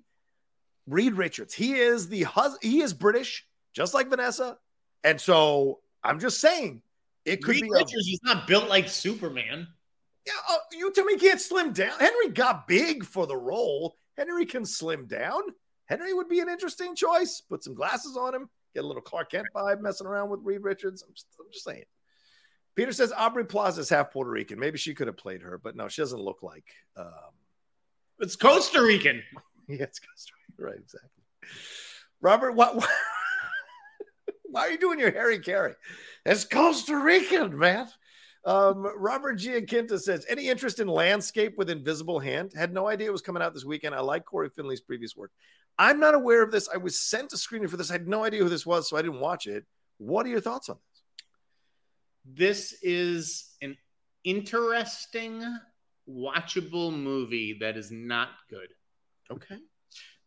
Reed Richards? He is the hus- he is British, just like Vanessa, and so I'm just saying it could Reed be. A, Richards. He's not built like Superman. yeah, uh, you tell me he can't slim down. Henry got big for the role. Henry can slim down. Henry would be an interesting choice. Put some glasses on him. Get a little Clark Kent vibe messing around with Reed Richards. I'm just, I'm just saying. Peter says Aubrey Plaza is half Puerto Rican. Maybe she could have played her, but no, she doesn't look like. Um, It's Costa Rican. yeah, it's Costa Rican. Right, exactly. Robert, what? what why are you doing your Harry Carey? It's Costa Rican, man. Um, Robert Giaquinta says, any interest in landscape with invisible hand? Had no idea it was coming out this weekend. I like Cory Finley's previous work. I'm not aware of this. I was sent a screening for this. I had no idea who this was, so I didn't watch it. What are your thoughts on this? This is an interesting, watchable movie that is not good. Okay.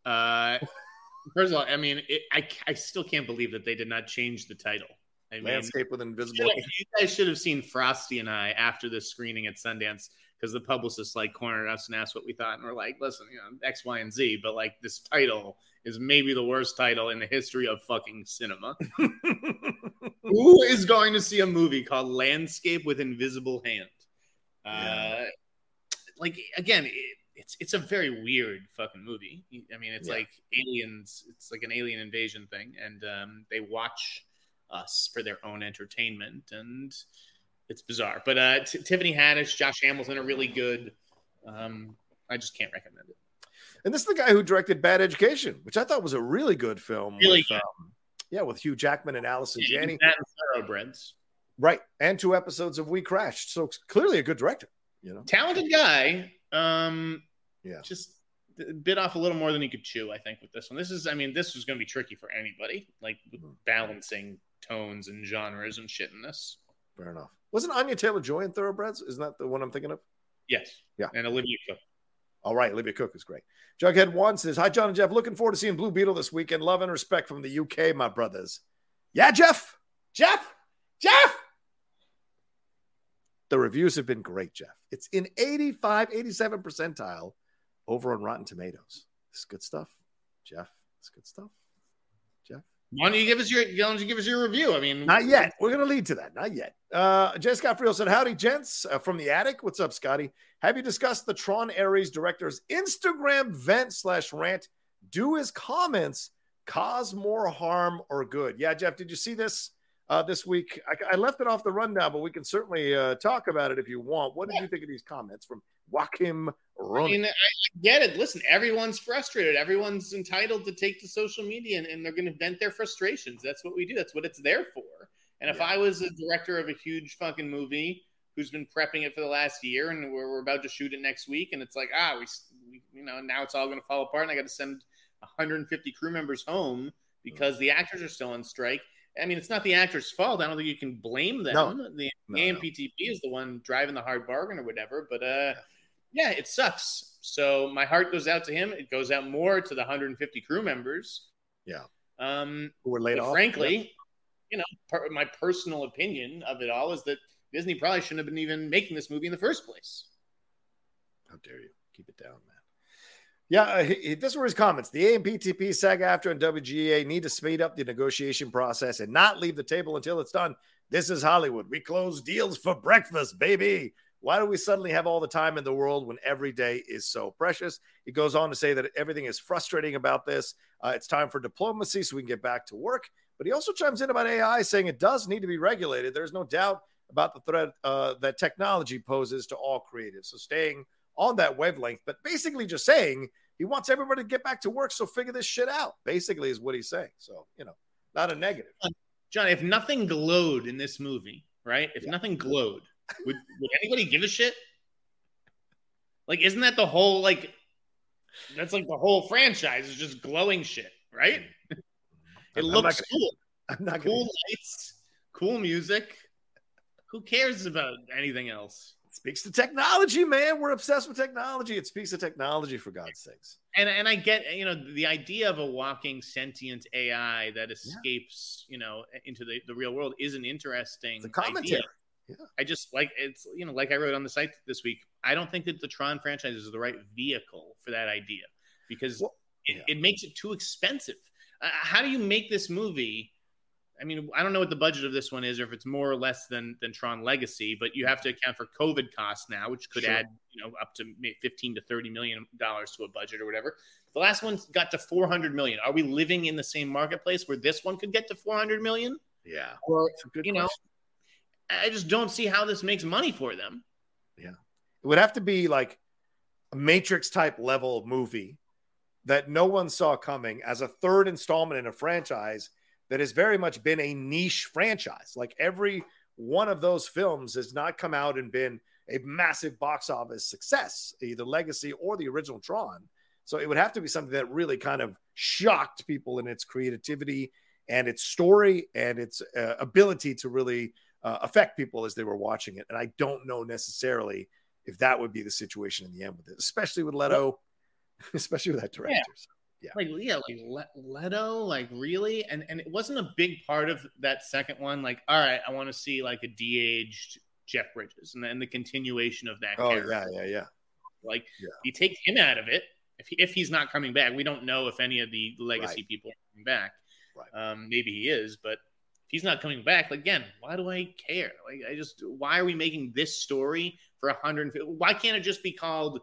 Uh, first of all, I mean, it, I I still can't believe that they did not change the title. I mean, Landscape with invisible hand. you guys should have seen Frosty and I after the screening at Sundance because the publicist like cornered us and asked what we thought, and we're like, listen, you know, X, Y, and Z, but like this title is maybe the worst title in the history of fucking cinema. Who is going to see a movie called Landscape with Invisible Hand? Uh, like again, it, it's it's a very weird fucking movie. I mean, it's Yeah. like aliens. It's like an alien invasion thing, and um, they watch us for their own entertainment, and it's bizarre. But uh, T- Tiffany Haddish, Josh Hamilton are really good. Um, I just can't recommend it. And this is the guy who directed Bad Education, which I thought was a really good film. Really with, good. um, yeah, with Hugh Jackman and Allison Yeah, Janney. and Thoroughbreds. Right. And two episodes of We Crashed. So clearly a good director, you know? Talented guy. Um, Yeah. just bit off a little more than he could chew. I think with this one. This is, I mean, this was going to be tricky for anybody, like balancing tones and genres and shit in this. Fair enough. Wasn't Anya Taylor Joy in Thoroughbreds? Isn't that the one I'm thinking of? Yes. Yeah. And Olivia Cooke. All right, Olivia Cooke is great. Jughead One says, Hi, John and Jeff. Looking forward to seeing Blue Beetle this weekend. Love and respect from the UK, my brothers. Yeah, Jeff. Jeff. Jeff. The reviews have been great, Jeff. It's in 85, 87 percentile over on Rotten Tomatoes. It's good stuff, Jeff. It's good stuff. Jeff. Why don't you give us your? Why don't you give us your review? I mean, Not yet. We're going to lead to that. Not yet. Uh, J. Scott Friel said, Howdy, gents uh, from the attic. What's up, Scotty? Have you discussed the Tron Ares director's Instagram vent slash rant? Do his comments cause more harm or good? Yeah, Jeff, did you see this uh, this week? I, I left it off the rundown, but we can certainly uh, talk about it if you want. What did you think of these comments from Joachim I mean, I I get it. Listen, everyone's frustrated. Everyone's entitled to take to social media and, and they're going to vent their frustrations. That's what we do. That's what it's there for. And if I was a director of a huge fucking movie who's been prepping it for the last year and we're, we're about to shoot it next week, and it's like, ah, we, we you know, now it's all going to fall apart, and I got to send 150 crew members home because the actors are still on strike. I mean, it's not the actors' fault. I don't think you can blame them. No. The No, AMPTP is the one driving the hard bargain or whatever. But uh, yeah, it sucks. So my heart goes out to him. It goes out more to the 150 crew members. Yeah. Um, Who were laid off? Frankly, you know, per, my personal opinion of it all is that Disney probably shouldn't have been even making this movie in the first place. How dare you? Keep it down, man. Yeah, uh, he, he- this were his comments. The AMPTP, SAG AFTRA, and WGA need to speed up the negotiation process and not leave the table until it's done. This is Hollywood. We close deals for breakfast, baby. Why do we suddenly have all the time in the world when every day is so precious? He goes on to say that everything is frustrating about this. Uh, it's time for diplomacy so we can get back to work. But he also chimes in about AI, saying it does need to be regulated. There's no doubt about the threat uh, that technology poses to all creatives. So staying on that wavelength, but basically just saying he wants everybody to get back to work. So figure this shit out. Basically, is what he's saying. So you know, not a negative. John, if nothing glowed in this movie, right? If nothing glowed, would, would anybody give a shit? Like, isn't that the whole like? That's like the whole franchise is just glowing shit, right? It I'm looks gonna- cool. I'm not cool gonna- lights, cool music. Who cares about anything else? Speaks to technology, man. We're obsessed with technology. It speaks to technology for God's sakes. And and I get you know the idea of a walking sentient AI that escapes you know into the, the real world is an interesting It's a commentary. idea. I just like it's you know like I wrote on the site this week. I don't think that the Tron franchise is the right vehicle for that idea because it, it makes it too expensive. Uh, how do you make this movie? I mean, I don't know what the budget of this one is, or if it's more or less than than Tron Legacy, but you have to account for COVID costs now, which could Sure. add you know up to fifteen to thirty million dollars to a budget or whatever. The last one got to four hundred million. Are we living in the same marketplace where this one could get to four hundred million? Yeah. Or you know, I just don't see how this makes money for them. Yeah. It would have to be like a Matrix type level movie that no one saw coming as a third installment in a franchise that has very much been a niche franchise. Like every one of those films has not come out and been a massive box office success, either Legacy or the original Tron. So it would have to be something that really kind of shocked people in its creativity and its story and its uh, ability to really uh, affect people as they were watching it. And I don't know necessarily if that would be the situation in the end with it, especially with Leto, especially with that director. Yeah. So, yeah. Like yeah, like Le- Leto, like really, and and it wasn't a big part of that second one. Like, all right, I want to see like a de-aged Jeff Bridges, and then the continuation of that. Oh character. yeah, yeah, yeah. Like Yeah. you take him out of it. If, he, if he's not coming back, we don't know if any of the legacy Right. people are coming back. Right. Um, maybe he is, but if he's not coming back, again, why do I care? Like, I just why are we making this story for a hundred? Why can't it just be called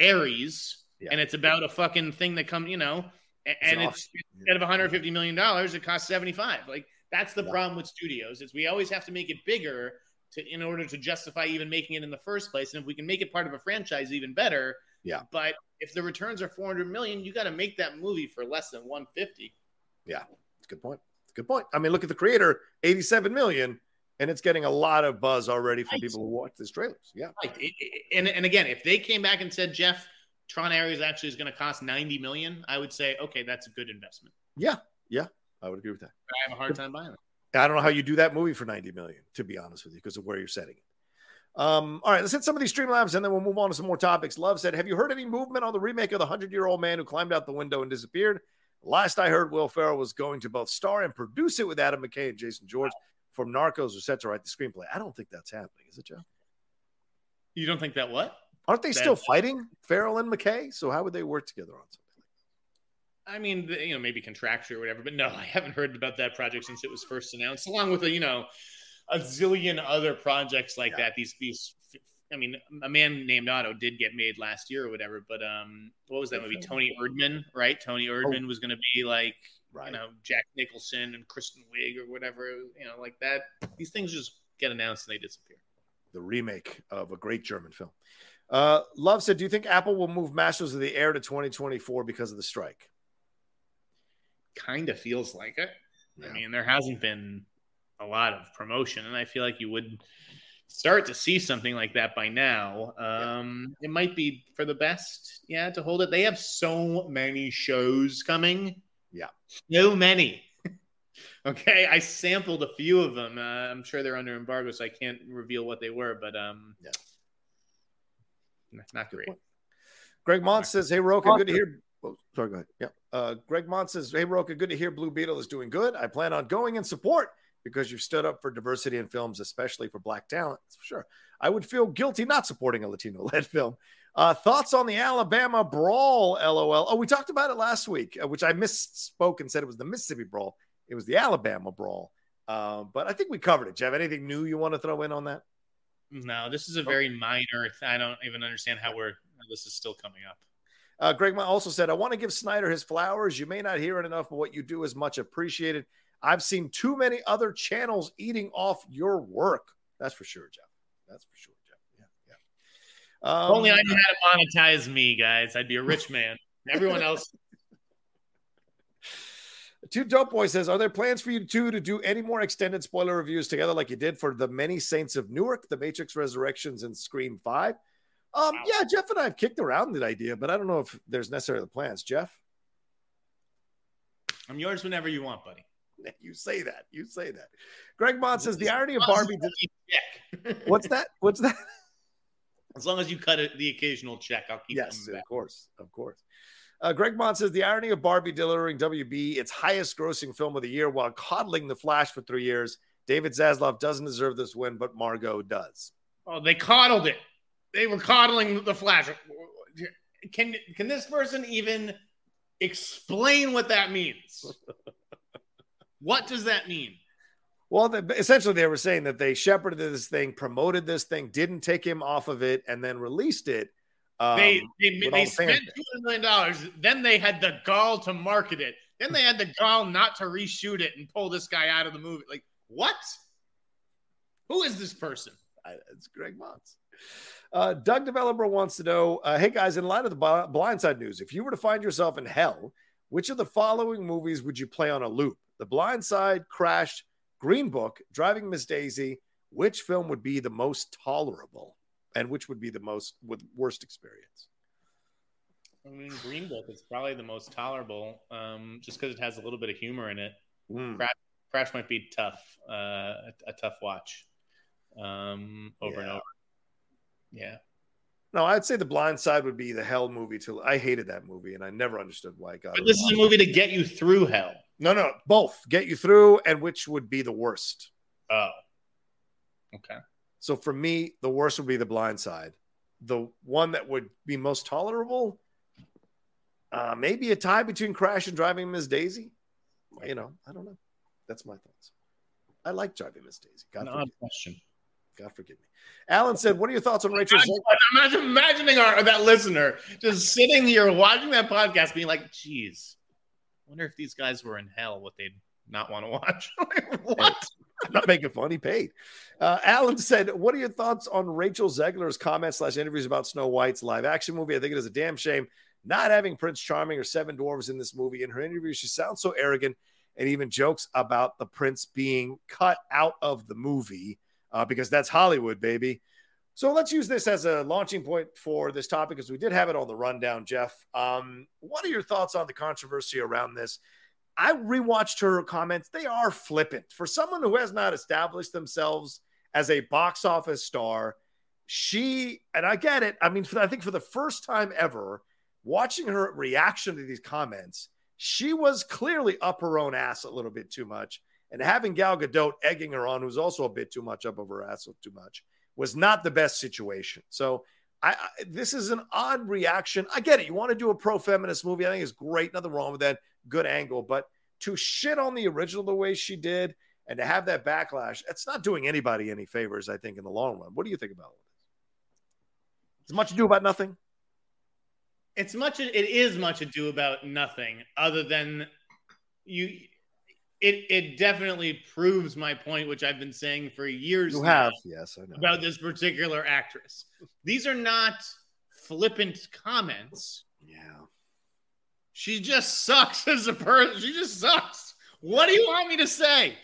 Ares Yeah. And it's about a fucking thing that come, you know, and an it's instead of 150 million dollars, it costs 75. Like that's the Yeah. problem with studios. Is we always have to make it bigger to in order to justify even making it in the first place. And if we can make it part of a franchise, even better. Yeah. But if the returns are 400 million, you got to make that movie for less than 150. Yeah, it's a good point. Good point. I mean, look at the creator, 87 million, and it's getting a lot of buzz already from Right. people who watch these trailers. Yeah. Right. It- it- and and again, if they came back and said Jeff Tron Ares actually is going to cost 90 million, I would say okay, that's a good investment. Yeah. Yeah. I would agree with that. I have a hard time buying it. I don't know how you do that movie for 90 million, to be honest with you, because of where you're setting it. Um, all right, let's hit some of these Streamlabs and then we'll move on to some more topics. Love said, Have you heard any movement on the remake of the 100 year old man who climbed out the window and disappeared? Last I heard, Will Ferrell was going to both star and produce it with Adam McKay and Jason George from Narcos, who set to write the screenplay. I don't think that's happening, is it, Joe? You don't think that what? Aren't they still fighting, Ferrell and McKay? So how would they work together on something? Like that? I mean, you know, maybe contractual or whatever, but no, I haven't heard about that project since it was first announced, along with a, you know, a zillion other projects like that. These, these, I mean, a man named Otto did get made last year or whatever, but um, what was that movie? Toni Erdmann, right? Toni Erdmann was going to be like, Right. you know, Jack Nicholson and Kristen Wiig or whatever, you know, like that. These things just get announced and they disappear. The remake of a great German film. Uh, Love said, Do you think Apple will move Masters of the Air to 2024 because of the strike? kind of feels like it. Yeah. I mean, there hasn't been a lot of promotion, and I feel like you would start to see something like that by now. Um, It might be for the best, yeah, to hold it. They have so many shows coming. Yeah. So many. okay, I sampled a few of them. Uh, I'm sure they're under embargo, so I can't reveal what they were, but um, Yeah. not great. Greg Mont says, Hey, Rocha, good to hear. Oh, sorry, go ahead. Yeah. Uh, Greg Mont says, Hey, Rocha, good to hear Blue Beetle is doing good. I plan on going in support because you've stood up for diversity in films, especially for Black talent. For sure. I would feel guilty not supporting a Latino led film. Uh, thoughts on the Alabama brawl? LOL. Oh, we talked about it last week, uh, which I misspoke and said it was the Mississippi brawl. It was the Alabama brawl. Um, but I think we covered it. Jeff, anything new you want to throw in on that? No, this is a very minor. I don't even understand how we're. This is still coming up. Uh, Greg also said, I want to give Sneider his flowers. You may not hear it enough, but what you do is much appreciated. I've seen too many other channels eating off your work. That's for sure, Jeff. That's for sure, Jeff. Yeah, yeah. Um, Only I knew how to monetize me, guys. I'd be a rich man. Everyone else. Two Dope Boy says, Are there plans for you two to do any more extended spoiler reviews together like you did for The Many Saints of Newark, The Matrix Resurrections, and Scream 5? Um, yeah, Jeff and I have kicked around the idea, but I don't know if there's necessarily the plans. Jeff? I'm yours whenever you want, buddy. You say that. You say that. Greg Mott says the irony of As long as Barbie. you cut the check. What's that? What's that? As long as you cut it, the occasional check, I'll keep Yes, of course, of course. Uh, Greg Mott says the irony of Barbie delivering WB its highest grossing film of the year while coddling the Flash for three years. David Zaslav doesn't deserve this win, but Margot does. Oh, they coddled it. They were coddling the Flash. Can can this person even explain what that means? What does that mean? Well, the, essentially, they were saying that they shepherded this thing, promoted this thing, didn't take him off of it, and then released it. Um, they they, they spent two hundred million dollars. Then they had the gall to market it. Then they had the gall not to reshoot it and pull this guy out of the movie. Like what? Who is this person? It's Greg Motz. Uh, Doug Developer wants to know uh, Hey guys, in light of the Blind Side news, if you were to find yourself in hell, which of the following movies would you play on a loop? The Blind Side, Crash, Green Book, Driving Miss Daisy. Which film would be the most tolerable, and which would be the most with worst experience? I mean, Green Book is probably the most tolerable, um, just because it has a little bit of humor in it. Mm. Crash, Crash might be tough, uh, a, a tough watch, um, over and over. Yeah, No, I'd say The Blind Side would be the hell movie. To I hated that movie, and I never understood why it got. but this is a movie to get you through hell. No, no, both get you through, and which would be the worst. Oh, okay. So for me, the worst would be The Blind Side. The one that would be most tolerable, uh, maybe a tie between Crash and Driving Miss Daisy. You know, I don't know. That's my thoughts. I like Driving Miss Daisy. God, forgive, odd question. God forgive me. Alan said, "What are your thoughts on Rachel?" I'm, I'm imagining our, that listener just sitting here watching that podcast, being like, "Geez, wonder if these guys were in hell, what they'd not want to watch." What? I'm not making fun. He paid. Uh, Alan said, "What are your thoughts on Rachel Zegler's comments slash interviews about Snow White's live action movie? I think it is a damn shame not having Prince Charming or Seven Dwarves in this movie. In her interview, she sounds so arrogant and even jokes about the prince being cut out of the movie uh, because that's Hollywood, baby." So let's use this as a launching point for this topic because we did have it on the rundown, Jeff. Um, what are your thoughts on the controversy around this? I rewatched her comments. They are flippant. For someone who has not established themselves as a box office star, she, and I get it. I mean, I think for the first time ever, watching her reaction to these comments, she was clearly up her own ass a little bit too much. And having Gal Gadot egging her on, who's also a bit too much up of her ass too much, was not the best situation. So I, I this is an odd reaction. I get it. You want to do a pro feminist movie. I think it's great. Nothing wrong with that. Good angle. But to shit on the original the way she did and to have that backlash, it's not doing anybody any favors, I think, in the long run. What do you think about this? It's much ado about nothing. it's much it is much ado about nothing other than you it it definitely proves my point which i've been saying for years You now have, yes, I know. about this particular actress these are not flippant comments Yeah. she just sucks as a person she just sucks what do you want me to say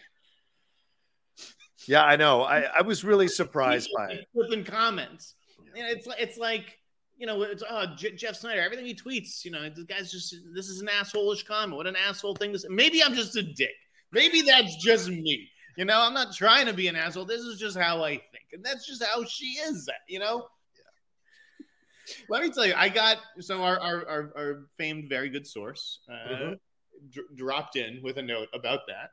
Yeah, I know. I, I was really surprised by it. flippant comments and it's like it's like you know, it's oh J- Jeff Sneider. Everything he tweets, you know, this guy's just this is an assholeish comment. What an asshole thing to say. Maybe I'm just a dick. Maybe that's just me. You know, I'm not trying to be an asshole. This is just how I think, and that's just how she is. You know. Yeah. Let me tell you, I got so our our, our, our famed very good source uh, Mhm. dr- dropped in with a note about that.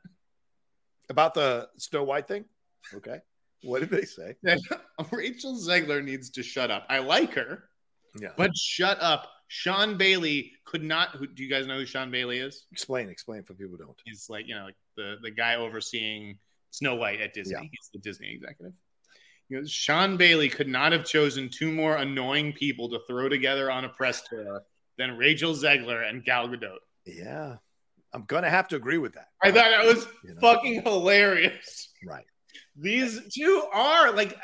About the Snow White thing? Okay. What did they say? Rachel Zegler needs to shut up. I like her, Yeah. but shut up. Sean Bailey could not. Who, do you guys know who Sean Bailey is? Explain, explain for people who don't. He's like you know like the the guy overseeing Snow White at Disney. Yeah. He's the Disney executive. You know, Sean Bailey could not have chosen two more annoying people to throw together on a press tour than Rachel Zegler and Gal Gadot. Yeah. I'm gonna have to agree with that. I thought that was You know. fucking hilarious. Right. These two are like, I,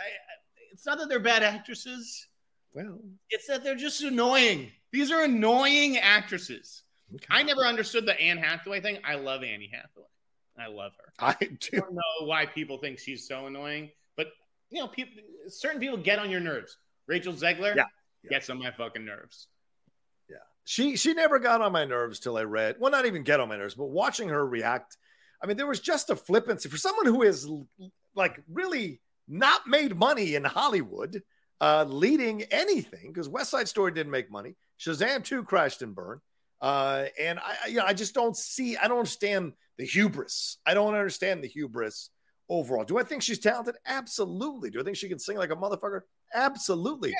it's not that they're bad actresses. Well, It's that they're just annoying. These are annoying actresses. okay. I never understood the Anne Hathaway thing. I love Annie Hathaway. I love her. I do. I do. don't know why people think she's so annoying, but you know, people, certain people get on your nerves. Rachel Zegler Yeah. Yeah. gets on my fucking nerves. Yeah. She she never got on my nerves till I read. Well, not even get on my nerves, but watching her react. I mean, there was just a flippancy for someone who is like really not made money in Hollywood, uh, leading anything because West Side Story didn't make money. Shazam 2 crashed and burned. Uh, and I, I- you know, I just don't see, I don't understand the hubris. I don't understand the hubris overall. Do I think she's talented? Absolutely. Do I think she can sing like a motherfucker? Absolutely.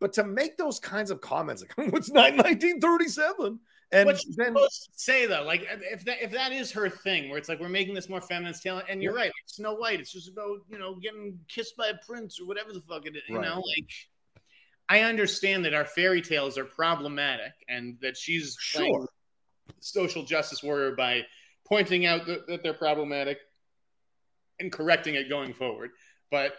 But to make those kinds of comments, like, what's 1937? And What's she then, supposed to say though? Like if that if that is her thing, where it's like we're making this more feminist talent, and you're Yeah. right, like Snow White, it's just about you know getting kissed by a prince or whatever the fuck it is. You know, like I understand that our fairy tales are problematic, and that she's Sure. social justice warrior by pointing out that, that they're problematic and correcting it going forward. But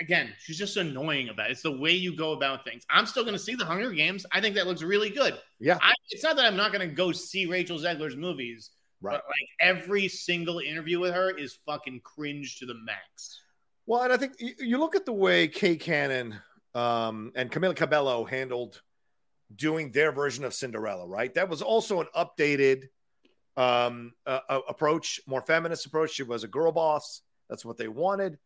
again, she's just annoying about it. It's the way you go about things. I'm still going to see the Hunger Games. I think that looks really good. yeah, I, it's not that I'm not going to go see Rachel Zegler's movies Right. But like every single interview with her is fucking cringe to the max. Well, and I think you, look at the way Kay Cannon um, and Camila Cabello handled doing their version of Cinderella, right? That was also an updated um, uh, approach, more feminist approach. She was a girl boss. That's what they wanted.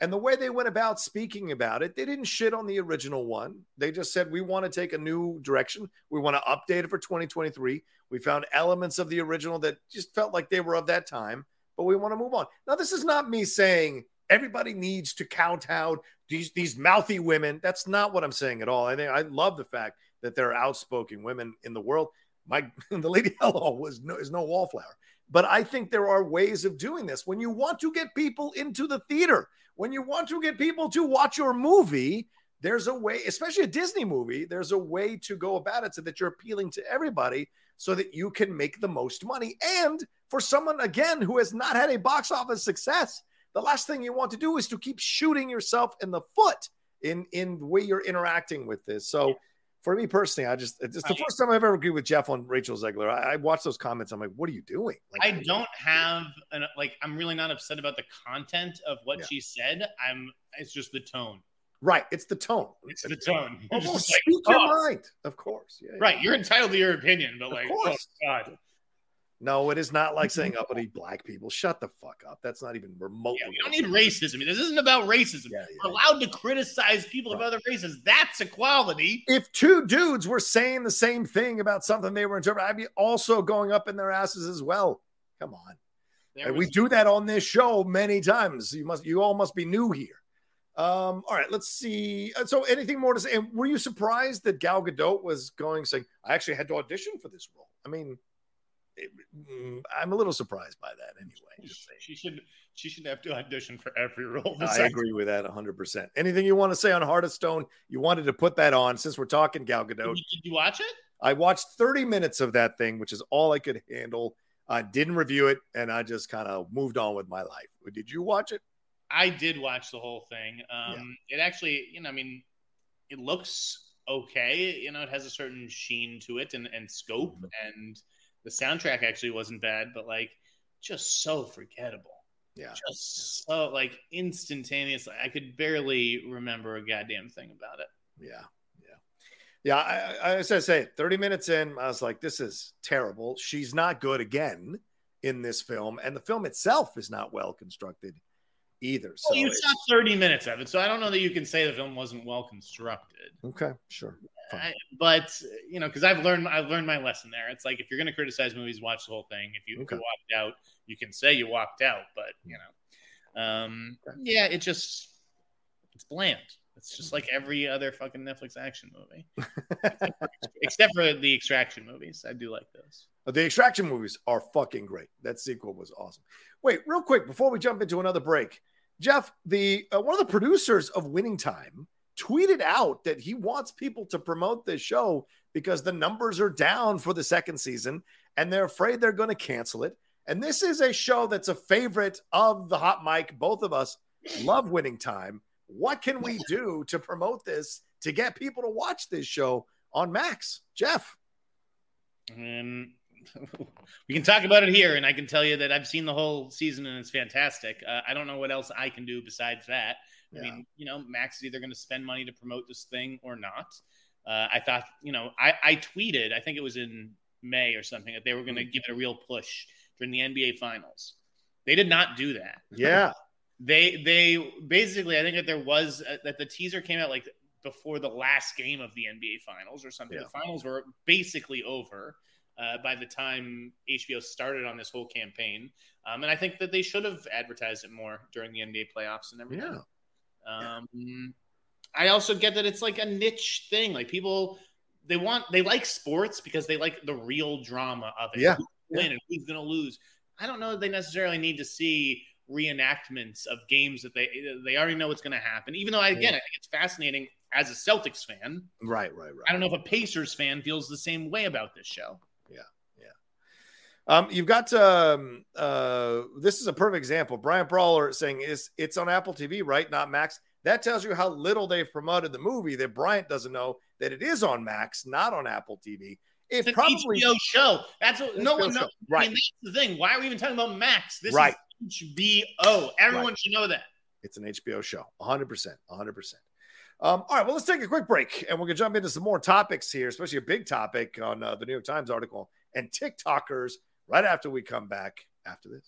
And the way they went about speaking about it, they didn't shit on the original one. They just said, we want to take a new direction. We want to update it for 2023. We found elements of the original that just felt like they were of that time, but we want to move on. Now, this is not me saying everybody needs to kowtow these, these mouthy women. That's not what I'm saying at all. I think I love the fact that there are outspoken women in the world. My the Lady Hello was no, is no wallflower. But I think there are ways of doing this. When you want to get people into the theater, when you want to get people to watch your movie, there's a way, especially a Disney movie, there's a way to go about it so that you're appealing to everybody so that you can make the most money. And for someone, again, who has not had a box office success, the last thing you want to do is to keep shooting yourself in the foot in, in the way you're interacting with this. So, for me personally, I just it's the first time I've ever agreed with Jeff on Rachel Zegler. I, I watched those comments. I'm like, what are you doing? Like, I don't have an like. I'm really not upset about the content of what Yeah. she said. I'm. It's just the tone. right. It's the tone. It's the tone. Oh, You're like, speak your oh, mind, of course. Yeah, yeah. Right. You're entitled to your opinion, but like, oh god. No, it is not like saying uppity black people. Shut the fuck up. That's not even remotely. Yeah, we don't need racism. This isn't about racism. Yeah, We're allowed to criticize people of other races. That's equality. if two dudes were saying the same thing about something they were interpreting, I'd be also going up in their asses as well. Come on. And we do that on this show many times. You must, you all must be new here. Um, all right, let's see. Uh, So, anything more to say? And were you surprised that Gal Gadot was going saying, "I actually had to audition for this role"? I mean, it, mm, I'm a little surprised by that. Anyway. She should. She should have to audition for every role. I agree with that 100. percent Anything you want to say on Heart of Stone? You wanted to put that on since we're talking Gal Gadot. Did you watch it? I watched 30 minutes of that thing, which is all I could handle. I didn't review it, and I just kind of moved on with my life. Did you watch it? I did watch the whole thing. Um, It actually, you know, I mean, it looks okay. You know, it has a certain sheen to it and, and scope, Mm-hmm. and the soundtrack actually wasn't bad, but like just so forgettable. Yeah. Just so like instantaneously. I could barely remember a goddamn thing about it. Yeah, yeah, yeah. I, I, as I say, 30 minutes in, I was like, this is terrible. She's not good again in this film, and the film itself is not well constructed either. So well, you saw 30 minutes of it, so I don't know that you can say the film wasn't well constructed. okay, sure. I, but you know, because I've learned I've learned my lesson there. It's like if you're going to criticize movies, watch the whole thing. If you, Okay. walked out, you can say you walked out, but you know, um, yeah, it just it's bland. It's just like every other fucking Netflix action movie, except for the Extraction movies. I do like those. The extraction movies are fucking great. That sequel was awesome. Wait, real quick before we jump into another break, Jeff, the uh, one of the producers of Winning Time tweeted out that he wants people to promote this show because the numbers are down for the second season and they're afraid they're going to cancel it. And this is a show that's a favorite of the hot mic. Both of us love Winning Time. What can we do to promote this to get people to watch this show on Max? Jeff. And we can talk about it here, and I can tell you that I've seen the whole season and it's fantastic. Uh, I don't know what else I can do besides that. I mean, you know, Max is either going to spend money to promote this thing or not. Uh, I thought, you know, I, I tweeted, I think it was in May or something, that they were going to give it a real push during the NBA Finals. They did not do that. Yeah. They they basically, I think that there was uh, that the teaser came out like before the last game of the NBA Finals or something. Yeah. The finals were basically over uh, by the time HBO started on this whole campaign, um, and I think that they should have advertised it more during the NBA playoffs and everything. Um, I also get that it's like a niche thing. Like people, they want they like sports because they like the real drama of it. Yeah. Who's gonna win and who's going to lose. I don't know that they necessarily need to see reenactments of games that they they already know what's going to happen. Even though I, again, I think it's fascinating as a Celtics fan. Right, right, right. I don't know if a Pacers fan feels the same way about this show. Um, you've got um, uh, this is a perfect example. Brian Brawler saying is it's on Apple TV, right? Not Max. That tells you how little they've promoted the movie that Bryant doesn't know that it is on Max, not on Apple TV. It It's an probably HBO show. That's what no one knows. I Right. mean, that's the thing. Why are we even talking about Max? This Right. is HBO. Everyone Right. should know that. It's an HBO show. 100%. 100%. Um, all right, well, let's take a quick break and we're going to jump into some more topics here, especially a big topic on uh, the New York Times article and TikTokers right after we come back after this.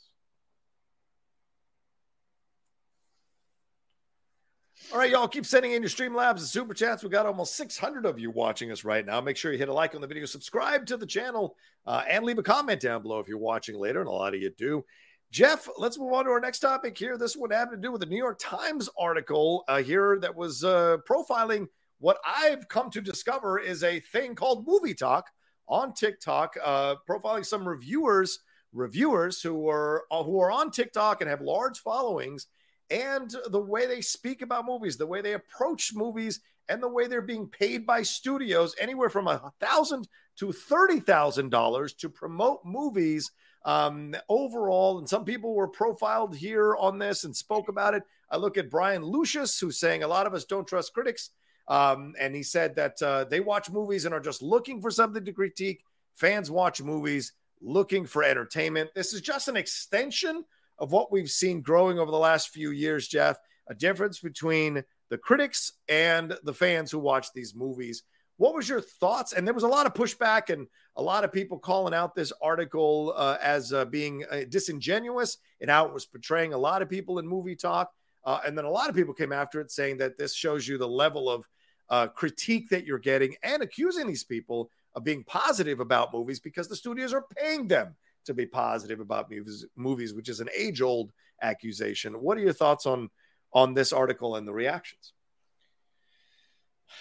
All right, y'all keep sending in your Streamlabs and Super Chats. We got almost 600 of you watching us right now. Make sure you hit a like on the video, subscribe to the channel, uh, and leave a comment down below if you're watching later, and a lot of you do. Jeff, let's move on to our next topic here. This one having to do with the New York Times article uh, here that was uh, profiling what I've come to discover is a thing called MovieTok on TikTok, uh, profiling some reviewers, reviewers who are uh, who are on TikTok and have large followings, and the way they speak about movies, the way they approach movies, and the way they're being paid by studios, anywhere from a thousand to thirty thousand dollars to promote movies um, overall. And some people were profiled here on this and spoke about it. I look at Brian Lucius, who's saying a lot of us don't trust critics. Um, and he said that uh, they watch movies and are just looking for something to critique. Fans watch movies looking for entertainment. This is just an extension of what we've seen growing over the last few years, Jeff. A difference between the critics and the fans who watch these movies. What was your thoughts? And there was a lot of pushback and a lot of people calling out this article uh, as uh, being uh, disingenuous and how it was portraying a lot of people in MovieTok. Uh, and then a lot of people came after it saying that this shows you the level of uh, critique that you're getting and accusing these people of being positive about movies because the studios are paying them to be positive about movies, movies which is an age old accusation. What are your thoughts on on this article and the reactions?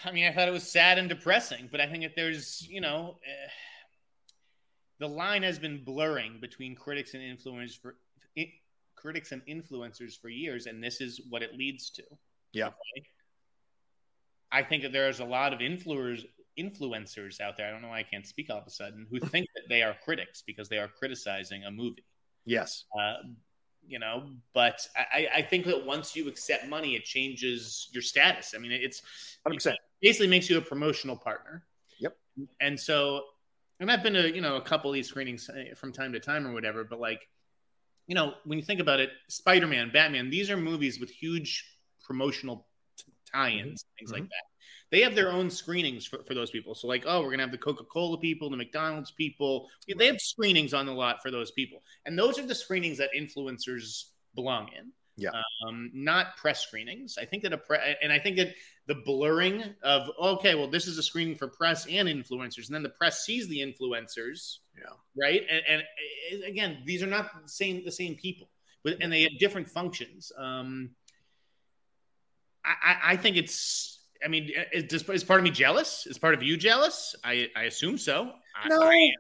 I mean, I thought it was sad and depressing, but I think that there's, you know, eh, the line has been blurring between critics and influencers for critics and influencers for years, and this is what it leads to. Yeah. Okay? I think that there's a lot of influencers influencers out there. I don't know why I can't speak all of a sudden who think that they are critics because they are criticizing a movie. Yes. Uh, you know, but I, I think that once you accept money, it changes your status. I mean, it's 100%. it basically makes you a promotional partner. Yep. And so, and I've been to you know a couple of these screenings uh, from time to time or whatever, but like, you know, when you think about it, Spider Man, Batman, these are movies with huge promotional t- tie-ins, things like that. They have their own screenings for, for those people. So, like, oh, we're gonna have the Coca Cola people, the McDonald's people. They have screenings on the lot for those people, and those are the screenings that influencers belong in Yeah. um, not press screenings. I think that a pre- and I think that the blurring of okay, well, this is a screening for press and influencers, and then the press sees the influencers, Yeah. right? And, and uh, again, these are not the same the same people, but and they have different functions. Um, I, I, I think it's. I mean, is, is part of me jealous? Is part of you jealous? I, I assume so. I- No, I,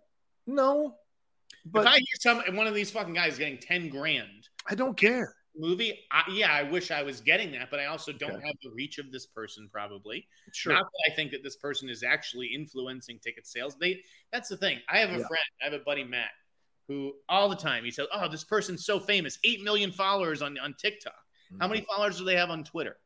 no. But if I hear some one of these fucking guys getting ten grand I don't care. Movie, I, yeah, I wish I was getting that, but I also don't have the reach of this person. Probably Sure. not that I think that this person is actually influencing ticket sales. They that's the thing. I have a Yeah. friend, I have a buddy Matt, who all the time he says, "Oh, this person's so famous, eight million followers on on TikTok. How many mm-hmm. followers do they have on Twitter?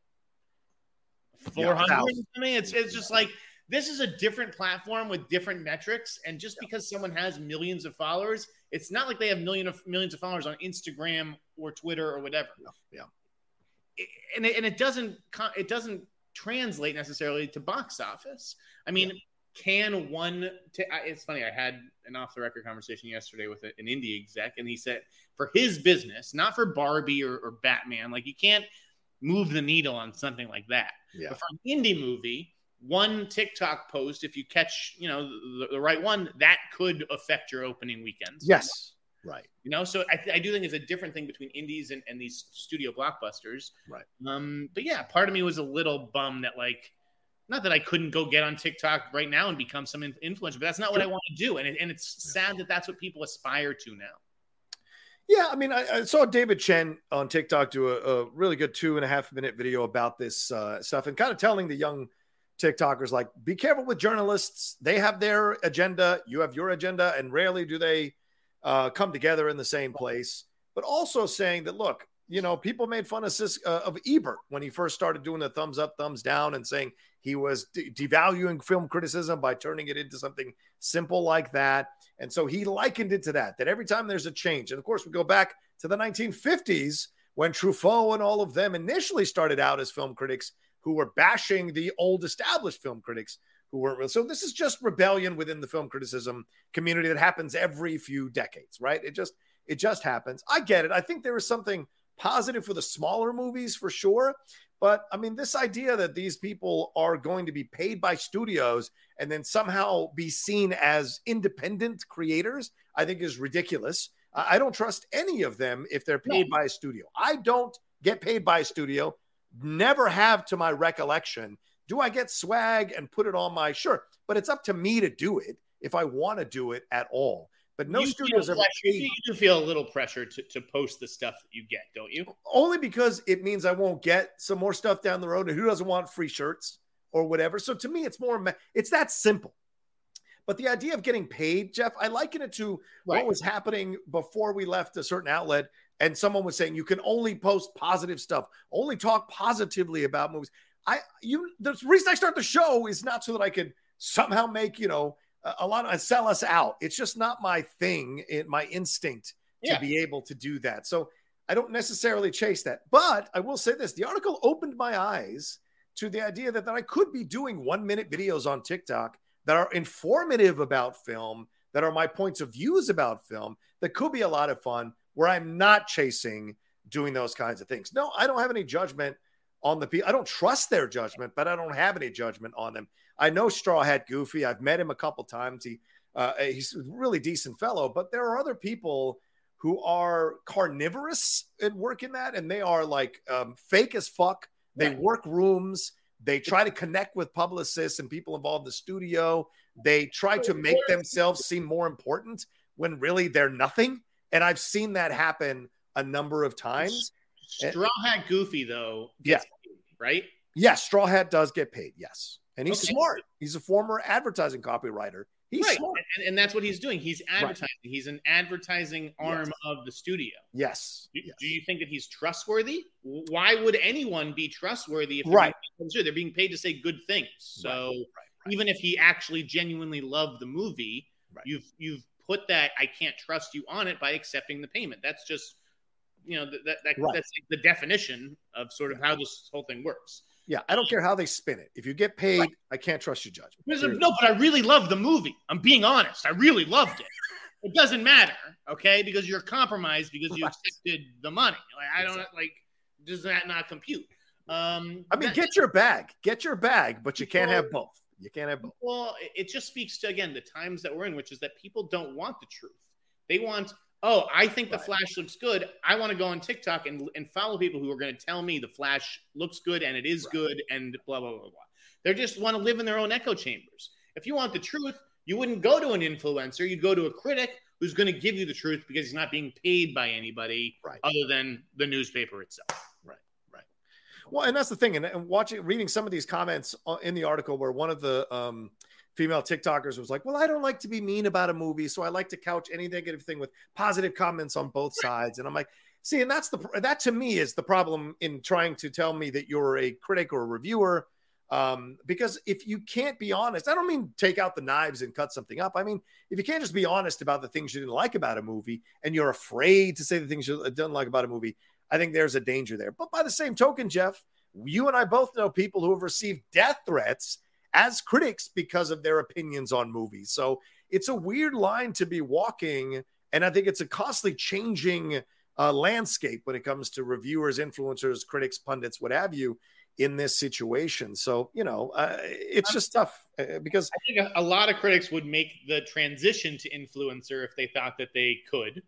Four hundred. I mean, it's it's just like this is a different platform with different metrics, and just because someone has millions of followers, it's not like they have million of millions of followers on Instagram or Twitter or whatever. Yeah. It- and it, and it doesn't it doesn't translate necessarily to box office. I mean, can one? T- it's funny. I had an off the record conversation yesterday with an indie exec, and he said for his business, not for Barbie or, or Batman, like you can't move the needle on something like that. Yeah. But for an indie movie, one TikTok post, if you catch, you know, the, the right one, that could affect your opening weekends. Yes. Right. You know, so I, I do think it's a different thing between indies and, and these studio blockbusters. Right. Um, but yeah, part of me was a little bummed that like, not that I couldn't go get on TikTok right now and become some in- influencer, but that's not what I want to do. And, it, and it's sad that that's what people aspire to now. Yeah, I mean, I, I saw David Chen on TikTok do a, a really good two and a half minute video about this uh, stuff and kind of telling the young TikTokers, like, be careful with journalists. They have their agenda, you have your agenda, and rarely do they uh, come together in the same place. But also saying that, look, you know, people made fun of Sis, uh, of Ebert when he first started doing the thumbs up, thumbs down, and saying he was de- devaluing film criticism by turning it into something simple like that. And so he likened it to that. That every time there's a change, and of course we go back to the 1950s when Truffaut and all of them initially started out as film critics who were bashing the old established film critics who weren't real. So this is just rebellion within the film criticism community that happens every few decades, right? It just it just happens. I get it. I think there is something positive for the smaller movies for sure. But I mean, this idea that these people are going to be paid by studios and then somehow be seen as independent creators, I think is ridiculous. I I don't trust any of them if they're paid by a studio. I don't get paid by a studio, never have to my recollection. Do I get swag and put it on my shirt? But it's up to me to do it if I want to do it at all. But no You studios ever You do feel a little pressure to, to post the stuff that you get, don't you? only because it means I won't get some more stuff down the road. And who doesn't want free shirts or whatever? So to me, it's more it's that simple. But the idea of getting paid, Jeff, I liken it to Right. what was happening before we left a certain outlet. And someone was saying you can only post positive stuff, only talk positively about movies. I, you, the reason I start the show is not so that I could somehow make, you know, a, a lot of uh, sell us out. It's just not my thing, it, my instinct to Yeah. be able to do that. So I don't necessarily chase that. But I will say this the article opened my eyes to the idea that, that I could be doing one minute videos on TikTok that are informative about film, that are my points of views about film, that could be a lot of fun where I'm not chasing doing those kinds of things. No, I don't have any judgment on the people. I don't trust their judgment, but I don't have any judgment on them. I know Straw Hat Goofy. I've met him a couple times. He uh, he's a really decent fellow, but there are other people who are carnivorous at work in that, and they are like um, fake as fuck. They work rooms. They try to connect with publicists and people involved in the studio. They try to make themselves seem more important when really they're nothing. And I've seen that happen a number of times. Straw Hat Goofy, though, Yeah. paid, right? Yes, Straw Hat does get paid. Yes. And he's Okay. smart. He's a former advertising copywriter. He's right. smart. And, and that's what he's doing. He's advertising. He's an advertising arm Yes. of the studio. Yes. Do, do you think that he's trustworthy? Why would anyone be trustworthy if they're Right. being paid- they're being paid to say good things? So even if he actually genuinely loved the movie, you've you've put that I can't trust you on it by accepting the payment. That's just you know that, that, that Right. that's like the definition of sort of how this whole thing works. Yeah. I don't care how they spin it. If you get paid, I can't trust your judgment. No, but I really loved the movie. I'm being honest. I really loved it. It doesn't matter, okay? Because you're compromised because you accepted the money. Like I don't like. Does that not compute? Um, I mean, that- get your bag. Get your bag, but you can't have both. You can't have both. Well, it- just speaks to again the times that we're in, which is that people don't want the truth. They want, oh, I think the Flash looks good. I want to go on TikTok and, and follow people who are going to tell me the Flash looks good and it is good and blah blah blah blah. They just want to live in their own echo chambers. If you want the truth, you wouldn't go to an influencer. You'd go to a critic who's going to give you the truth because he's not being paid by anybody other than the newspaper itself. Well, and that's the thing. And, and watching, reading some of these comments uh, in the article where one of the um, female TikTokers was like, Well, I don't like to be mean about a movie. So I like to couch any negative thing with positive comments on both sides. And I'm like, See, and that's the, that to me is the problem in trying to tell me that you're a critic or a reviewer. Um, because if you can't be honest, I don't mean take out the knives and cut something up. I mean, if you can't just be honest about the things you didn't like about a movie and you're afraid to say the things you didn't like about a movie, I think there's a danger there. But by the same token, Jeff, you and I both know people who have received death threats as critics because of their opinions on movies. So it's a weird line to be walking. And I think it's a costly changing uh, landscape when it comes to reviewers, influencers, critics, pundits, what have you, in this situation. So, you know, uh, it's just tough uh, because I think a, a lot of critics would make the transition to influencer if they thought that they could.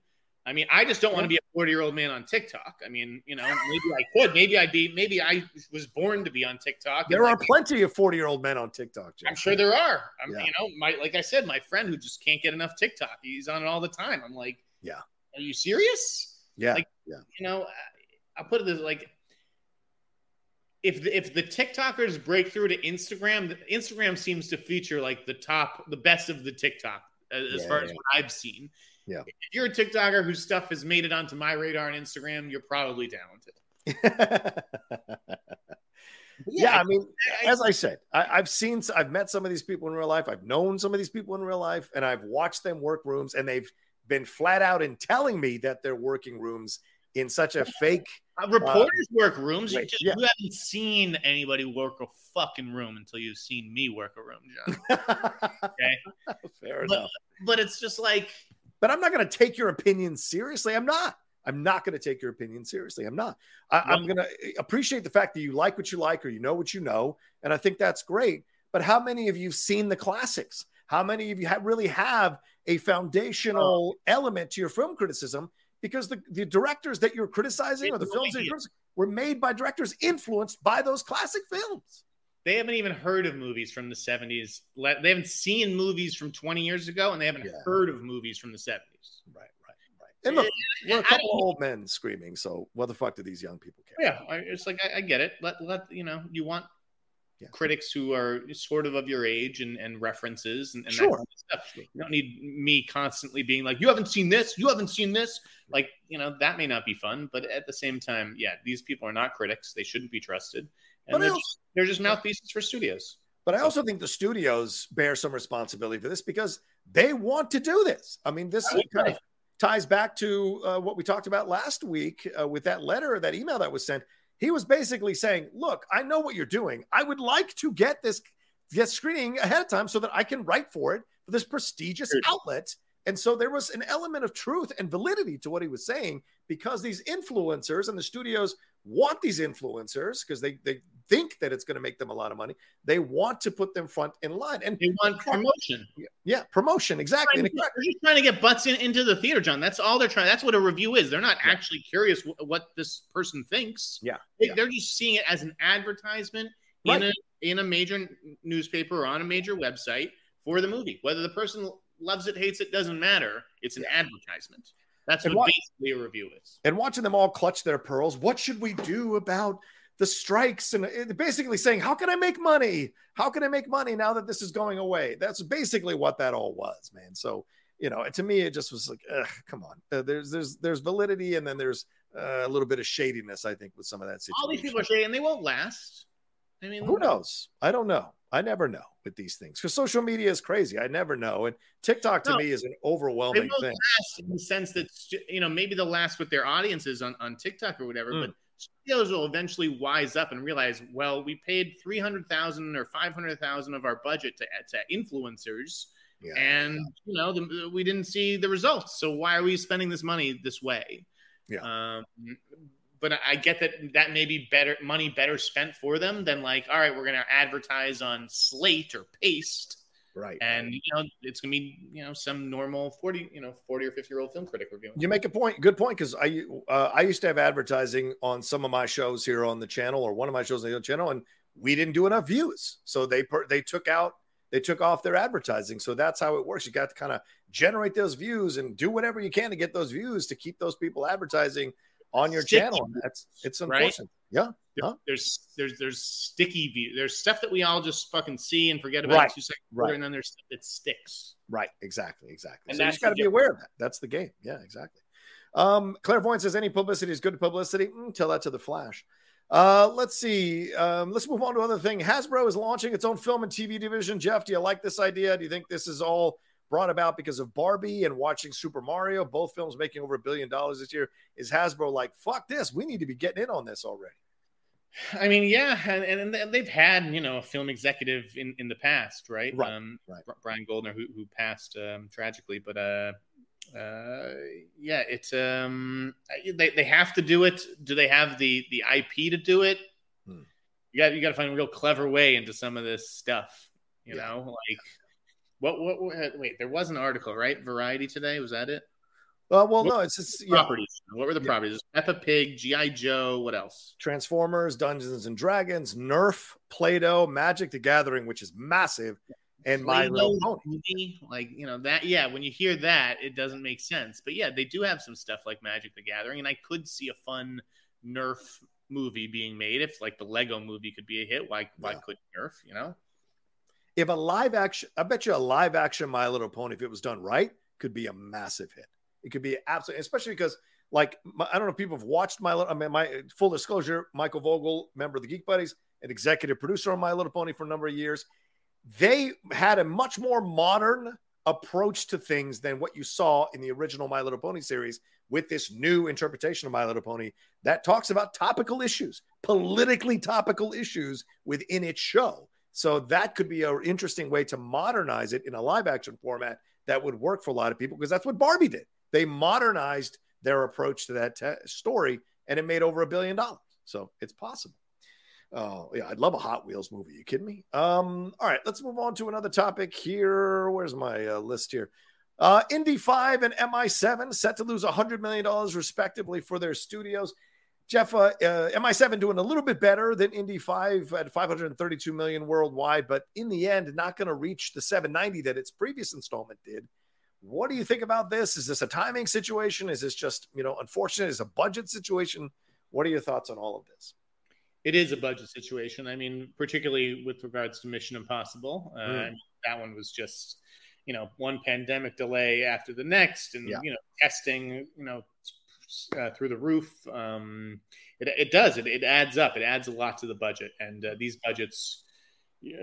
I mean, I just don't want to be a 40 year old man on TikTok. I mean, you know, maybe I could. Maybe I'd be, maybe I was born to be on TikTok. there are like- plenty of 40 year old men on TikTok. Jeff. I'm sure there are. I'm, Yeah. You know, my like I said, my friend who just can't get enough TikTok. He's on it all the time. I'm like, Yeah. are you serious? Yeah. Like, yeah. you know, I'll put it this like, if the, if the TikTokers break through to Instagram, Instagram seems to feature like the top, the best of the TikTok as, Yeah, far as yeah. what I've seen. Yeah. If you're a TikToker whose stuff has made it onto my radar on Instagram, you're probably talented. yeah, I mean, as I said, I, I've seen, I've met some of these people in real life. I've known some of these people in real life, and I've watched them work rooms, and they've been flat out in telling me that they're working rooms in such a fake. Uh, reporters work rooms. You, just, yeah. you haven't seen anybody work a fucking room until you've seen me work a room, John. okay, Fair but, enough. but it's just like But I'm not going to take your opinion seriously. I'm not. I'm not going to take your opinion seriously. I'm not. I, I'm going to eh, appreciate the fact that you like what you like or you know what you know, and I think that's great. But how many of you've seen the classics? How many of you really have a foundational oh. element to your film criticism? Because the, the directors that you're criticizing or the films that you're were made by directors influenced by those classic films. They haven't even heard of movies from the 70s. They haven't seen movies from 20 years ago, and they haven't heard of movies from the 70s. Right, right, right. And look, we're a couple of old men screaming. So what the fuck do these young people care? Yeah, I, it's like I, I get it. Let let you know you want critics who are sort of of your age and, and references and, and Sure. that kind of stuff. You don't need me constantly being like, you haven't seen this, you haven't seen this. Like you know that may not be fun, but at the same time, yeah, these people are not critics. They shouldn't be trusted, and they're also- just, they're just mouthpieces for studios. But I also think the studios bear some responsibility for this because they want to do this. I mean, this I kind of ties back to uh, what we talked about last week uh, with that letter, that email that was sent. He was basically saying, "Look, I know what you're doing. I would like to get this get screening ahead of time so that I can write for it for this prestigious outlet." And so there was an element of truth and validity to what he was saying because these influencers and the studios want these influencers because they they think that it's going to make them a lot of money. They want to put them front in line, and they want promotion. Yeah, promotion exactly. They're just trying to get butts in, into the theater, John. That's all they're trying. That's what a review is. They're not actually curious wh- what this person thinks. Yeah, They, are just seeing it as an advertisement in a in a major newspaper or on a major website for the movie. Whether the person loves it, hates it, doesn't matter. It's an advertisement. That's And what, what- basically a review is. and watching them all clutch their pearls. What should we do about the strikes? And uh, basically saying, how can I make money? How can I make money now that this is going away? That's basically what that all was, man. So you know, to me, it just was like, ugh, come on. Uh, there's there's there's validity, and then there's uh, a little bit of shadiness, I think, with some of that situation. All these people are shady, and they won't last. I mean, Who knows? I don't know. I never know with these things because social media is crazy. I never know, and TikTok to No. me is an overwhelming thing. They won't thing. last in the sense that you know maybe they'll last with their audiences on, on TikTok or whatever, but studios will eventually wise up and realize, well, we paid three hundred thousand or five hundred thousand of our budget to to influencers, and you know the, we didn't see the results. So why are we spending this money this way? Yeah. Um, but I- I get that that may be better money better spent for them than like, all right, we're going to advertise on Slate or Paste Right. and you know it's gonna be you know some normal 40 you know 40 or 50 year old film critic reviewing You make a point. Good point. Because I uh, I used to have advertising on some of my shows here on the channel, or one of my shows on the channel, and we didn't do enough views, so they per, they took out they took off their advertising. So that's how it works. You got to kind of generate those views and do whatever you can to get those views to keep those people advertising on your Sticky channel. That's it's right? Yeah. There- there's there's there's sticky view there's stuff that we all just fucking see and forget about Right, two seconds right. and then there's stuff that sticks Right. Exactly. Exactly. And so you just got to be aware of that. That's the game. Yeah. Exactly. Um, Clairvoyant says any publicity is good publicity. Mm, tell that to the Flash. Uh, let's see. Um, let's move on to another thing. Hasbro is launching its own film and TV division. Jeff, do you like this idea? Do you think this is all brought about because of Barbie and watching Super Mario? Both films making over a billion dollars this year. Is Hasbro like, fuck this? We need to be getting in on this already. I mean, yeah, and, and they've had you know a film executive in, in the past, right? Right, Um, right. Brian Goldner, who who passed um, tragically, but uh, uh, yeah, it's um, they they have to do it. Do they have the the IP to do it? Hmm. You got you got to find a real clever way into some of this stuff. You Yeah. know, like what, what what wait, there was an article, right? Variety today was that it? Uh, well, What- no, it's just yeah. Properties. What were the properties? Peppa Pig, GI Joe. What else? Transformers, Dungeons and Dragons, Nerf, Play-Doh, Magic the Gathering, which is massive, and My Little Pony. like you know that. Yeah, when you hear that, it doesn't make sense. But yeah, they do have some stuff like Magic the Gathering, and I could see a fun Nerf movie being made if like the Lego movie could be a hit. Why why Yeah. could Nerf? You know, If a live action, I bet you a live action My Little Pony, if it was done right, could be a massive hit. It could be absolutely, especially because like my, I don't know if people have watched My Little. I mean, my full disclosure, Michael Vogel, member of the Geek Buddies, an executive producer on My Little Pony for a number of years. They had a much more modern approach to things than what you saw in the original My Little Pony series with this new interpretation of My Little Pony that talks about topical issues, politically topical issues within its show. So that could be an interesting way to modernize it in a live action format that would work for a lot of people because that's what Barbie did. They modernized their approach to that te- story and it made over a billion dollars. So it's possible. Oh, yeah, I'd love a Hot Wheels movie. you kidding me? Um, all right, let's move on to another topic here. Where's my uh, list here? Uh, Indy 5 and MI7 set to lose $100 million respectively for their studios. Jeff, uh, uh, MI7 doing a little bit better than Indy 5 at 532 million worldwide, but in the end, not going to reach the 790 that its previous installment did. What do you think about this? Is this a timing situation? Is this just, you know, unfortunate? Is a budget situation? What are your thoughts on all of this? It is a budget situation. I mean, particularly with regards to Mission Impossible. Uh, Mm. That one was just, you know, one pandemic delay after the next, and Yeah. you know, testing, you know, uh, through the roof. Um, it, it does. It, it adds up. It adds a lot to the budget, and uh, these budgets,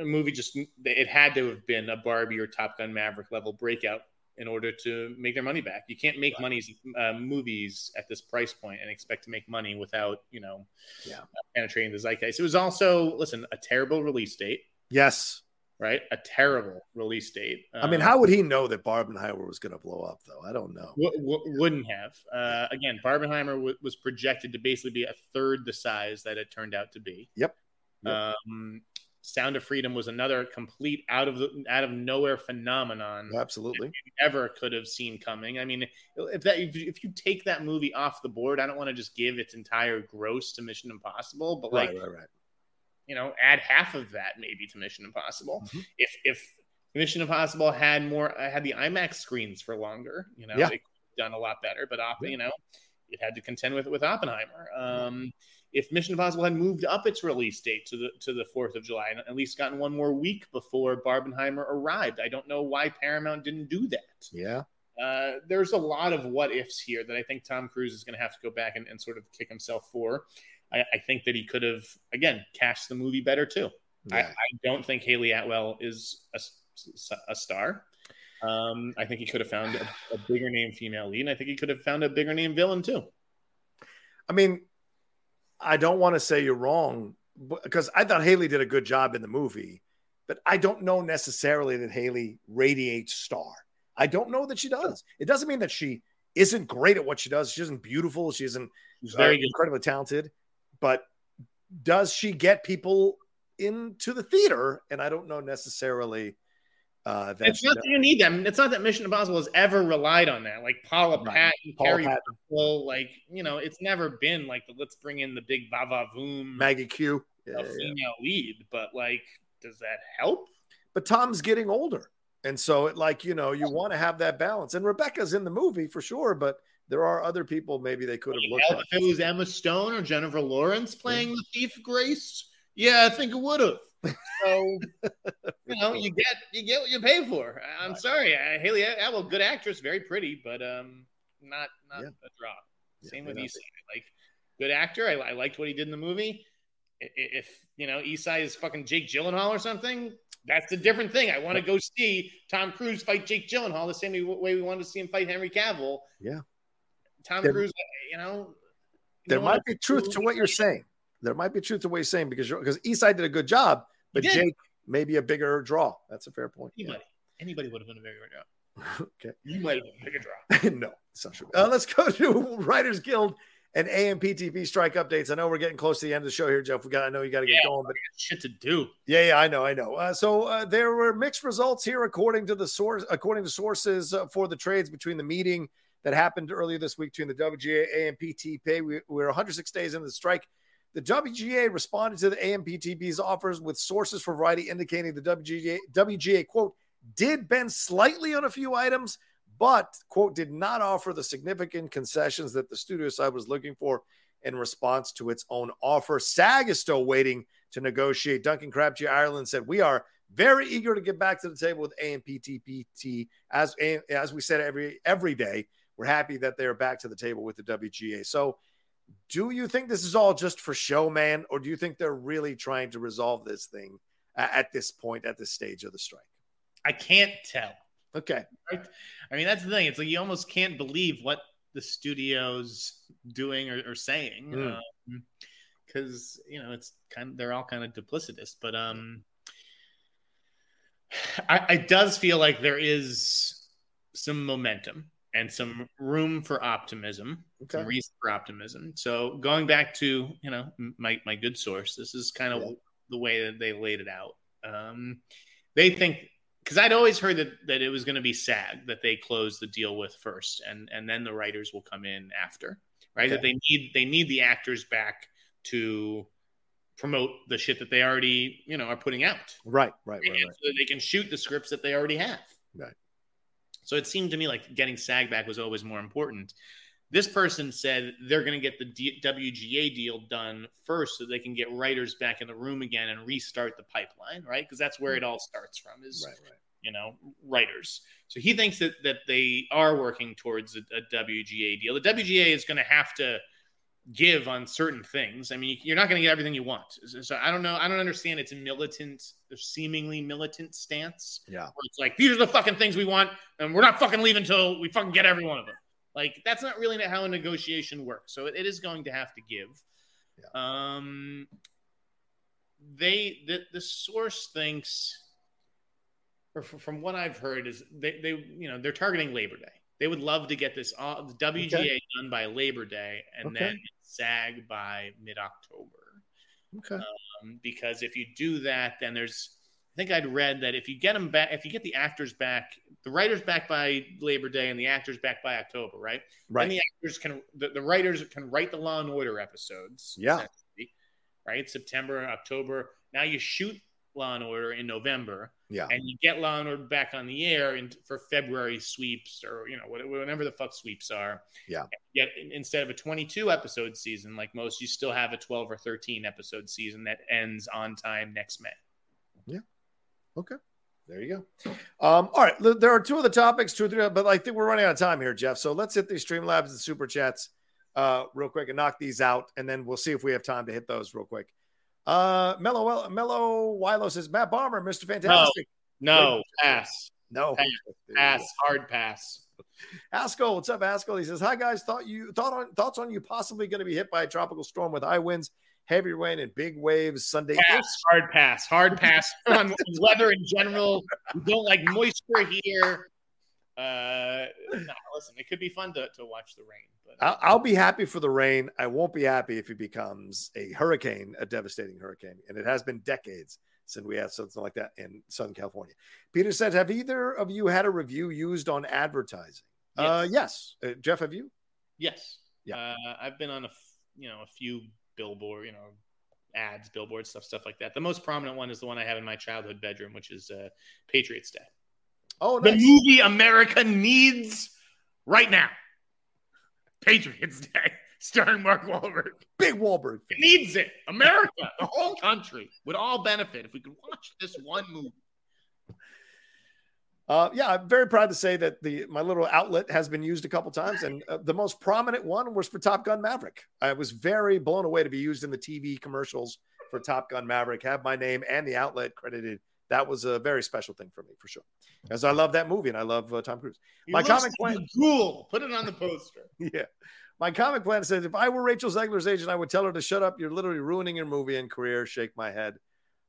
a movie just it had to have been a Barbie or Top Gun Maverick level breakout in order to make their money back. You can't make money uh, movies at this price point and expect to make money without you know Yeah. penetrating the zeitgeist. It was also listen a terrible release date, Yes. Right? A terrible release date. I mean, Um, how would he know that Barbenheimer was going to blow up, though? I don't know. w- w- wouldn't have. Uh, again, Barbenheimer w- was projected to basically be a third the size that it turned out to be. Yep. Um, Sound of Freedom was another complete out of the out of nowhere phenomenon. Absolutely. you never could have seen coming. I mean, if that if you, if you take that movie off the board, I don't want to just give its entire gross to Mission Impossible, but like right, right, right. You know, add half of that maybe to Mission Impossible. Mm-hmm. If if Mission Impossible had more uh, had the IMAX screens for longer, you know, Yeah. it could have done a lot better. But Opp- you know, it had to contend with with Oppenheimer. Um, if Mission Impossible had moved up its release date to the to the Fourth of July and at least gotten one more week before Barbenheimer arrived, I don't know why Paramount didn't do that. Yeah. Uh, there's a lot of what ifs here that I think Tom Cruise is going to have to go back and, and sort of kick himself for. I, I think that he could have again cast the movie better too. I, Yeah. I don't think Hayley Atwell is a star. Um, I think he could have found a, a bigger name female lead, and I think he could have found a bigger name villain too. I mean, I don't want to say you're wrong because I thought Hayley did a good job in the movie, but I don't know necessarily that Hayley radiates star. I don't know that she does. It doesn't mean that she isn't great at what she does. She isn't beautiful. She isn't She's uh, very good. incredibly talented, but does she get people into the theater? And I don't know necessarily uh, that It's not that you need them. It's not that Mission Impossible has ever relied on that. Like Paula Right. Patton, Paula Carrie Patton. Like you know, it's never been like the, let's bring in the big va va voom Maggie Q. Yeah, a yeah, female lead. But like, does that help? but Tom's getting older. And so it like, you know, you want to have that balance. And Rebecca's in the movie for sure, but there are other people maybe they could have looked if it was Emma Stone or Jennifer Lawrence playing the thief Grace, yeah, I think it would have. So you know, you get you get what you pay for. I'm sorry, uh, Hayley Atwell, good actress, very pretty, but um, not not Yeah. a draw. Yeah, Same with Esai. Like good actor. I, I liked what he did in the movie. If you know Esai is fucking Jake Gyllenhaal or something, that's a different thing. I want to go see Tom Cruise fight Jake Gyllenhaal the same way we wanted to see him fight Henry Cavill. Yeah. Tom There- Cruise, you know, There you might be truth to what you're saying. There might be truth to what you're saying because you're, because Eastside did a good job, but. Jake may be a bigger draw. That's a fair point. Yeah. Anybody, anybody would have been a bigger draw. Okay. You might have been a bigger draw. no, it's not true. Uh, let's go to Writers Guild and AMPTP strike updates. I know we're getting close to the end of the show here, Jeff. We got, I know you got to get Yeah. going, but Shit to do. Yeah, yeah, I know, I know. Uh, so uh, there were mixed results here, according to the source, according to sources uh, for the trades between the meeting that happened earlier this week between the WGA and PTP. We, we're 106 days into the strike. The WGA responded to the AMPTP's offers with sources for Variety indicating the WGA, WGA quote did bend slightly on a few items, but quote did not offer the significant concessions that the studio side was looking for in response to its own offer. SAG is still waiting to negotiate. Duncan Crabtree Ireland said, "We are very eager to get back to the table with AMPTPT as as we said every every day. We're happy that they're back to the table with the WGA. So, do you think this is all just for show, man, or do you think they're really trying to resolve this thing at this point, at this stage of the strike? I can't tell. Okay. Right? I mean, that's the thing. It's like you almost can't believe what the studio's doing or, or saying. Mm. because you know it's kind of they're all kind of duplicitous but um I, it does feel like there is some momentum and some room for optimism Okay. some reason for optimism so going back to you know my, my good source this is kind of Yeah. the way that they laid it out um they think because i'd always heard that that it was going to be sag that they close the deal with first and and then the writers will come in after right that they need they need the actors back to promote the shit that they already you know are putting out Right, right, right, right. so that they can shoot the scripts that they already have Right. So it seemed to me like getting sag back was always more important this person said they're going to get the D- WGA deal done first so they can get writers back in the room again and restart the pipeline, right? Because that's where it all starts from is Right, right. you know writers. So he thinks that that they are working towards a, a WGA deal. The WGA is going to have to give on certain things. I mean, you're not going to get everything you want. So- I don't know. I don't understand its a militant, seemingly militant stance. Yeah. Where it's like these are the fucking things we want, and we're not fucking leaving until we fucking get every one of them. Like that's not really how a negotiation works. So it, it is going to have to give. Yeah. Um, they the the source thinks, or from what I've heard, is they they you know they're targeting Labor Day. They would love to get this all, the WGA Okay. done by Labor Day and Okay. then SAG by mid October. Okay. Um, because if you do that, then there's, I think I'd read that if you get them back, if you get the actors back, the writers back by Labor Day and the actors back by October, right? Right. Then the actors can, the, the writers can write the Law and Order episodes. Yeah. Right. September, October. Now you shoot Law and Order in November. Yeah. And you get Law and Order back on the air in, for February sweeps or, you know, what- whenever the fuck sweeps are. Yeah. Yet instead of a 22 episode season like most, you still have a 12 or 13 episode season that ends on time next May. Yeah. Okay. There you go. Um, all right. There are two other topics, two or three, but I think we're running out of time here, Jeff. So let's hit these Streamlabs and super chats uh, real quick and knock these out, and then we'll see if we have time to hit those real quick. Uh, Mellow Mellow Wilo says Matt Bomer, Mr. Fantastic. No, pass. No. Pass, pass, hard pass. Haskell, what's up, Haskell? He says, "Hi guys, thought you thought on thoughts on you possibly going to be hit by a tropical storm with high winds, heavy rain, and big waves Sunday. Pass, hard pass, hard pass on weather in general. We don't like moisture here. Uh, no, listen, it could be fun to, to watch the rain, but I'll, I'll be happy for the rain. I won't be happy if it becomes a hurricane, a devastating hurricane. And it has been decades since we had something like that in Southern California. Peter said, "Have either of you had a review used on advertising?" Uh, yes. Uh, Jeff, have you? Yes. Yeah. Uh, I've been on a f- you know a few billboard you know ads, billboard stuff, stuff like that. The most prominent one is the one I have in my childhood bedroom, which is uh, Patriots Day. Oh, The movie America needs right now. Patriots Day, starring Mark Wahlberg. Big Wahlberg. It needs it. America, the whole country would all benefit if we could watch this one movie. Uh, yeah, I'm very proud to say that the my little outlet has been used a couple times, and uh, the most prominent one was for Top Gun Maverick. I was very blown away to be used in the TV commercials for Top Gun Maverick. Have my name and the outlet credited. That was a very special thing for me, for sure, because I love that movie and I love uh, Tom Cruise. He My comic plan, ghoul. Put it on the poster. yeah. My comic plan says if I were Rachel Zegler's agent, I would tell her to shut up. You're literally ruining your movie and career. Shake my head.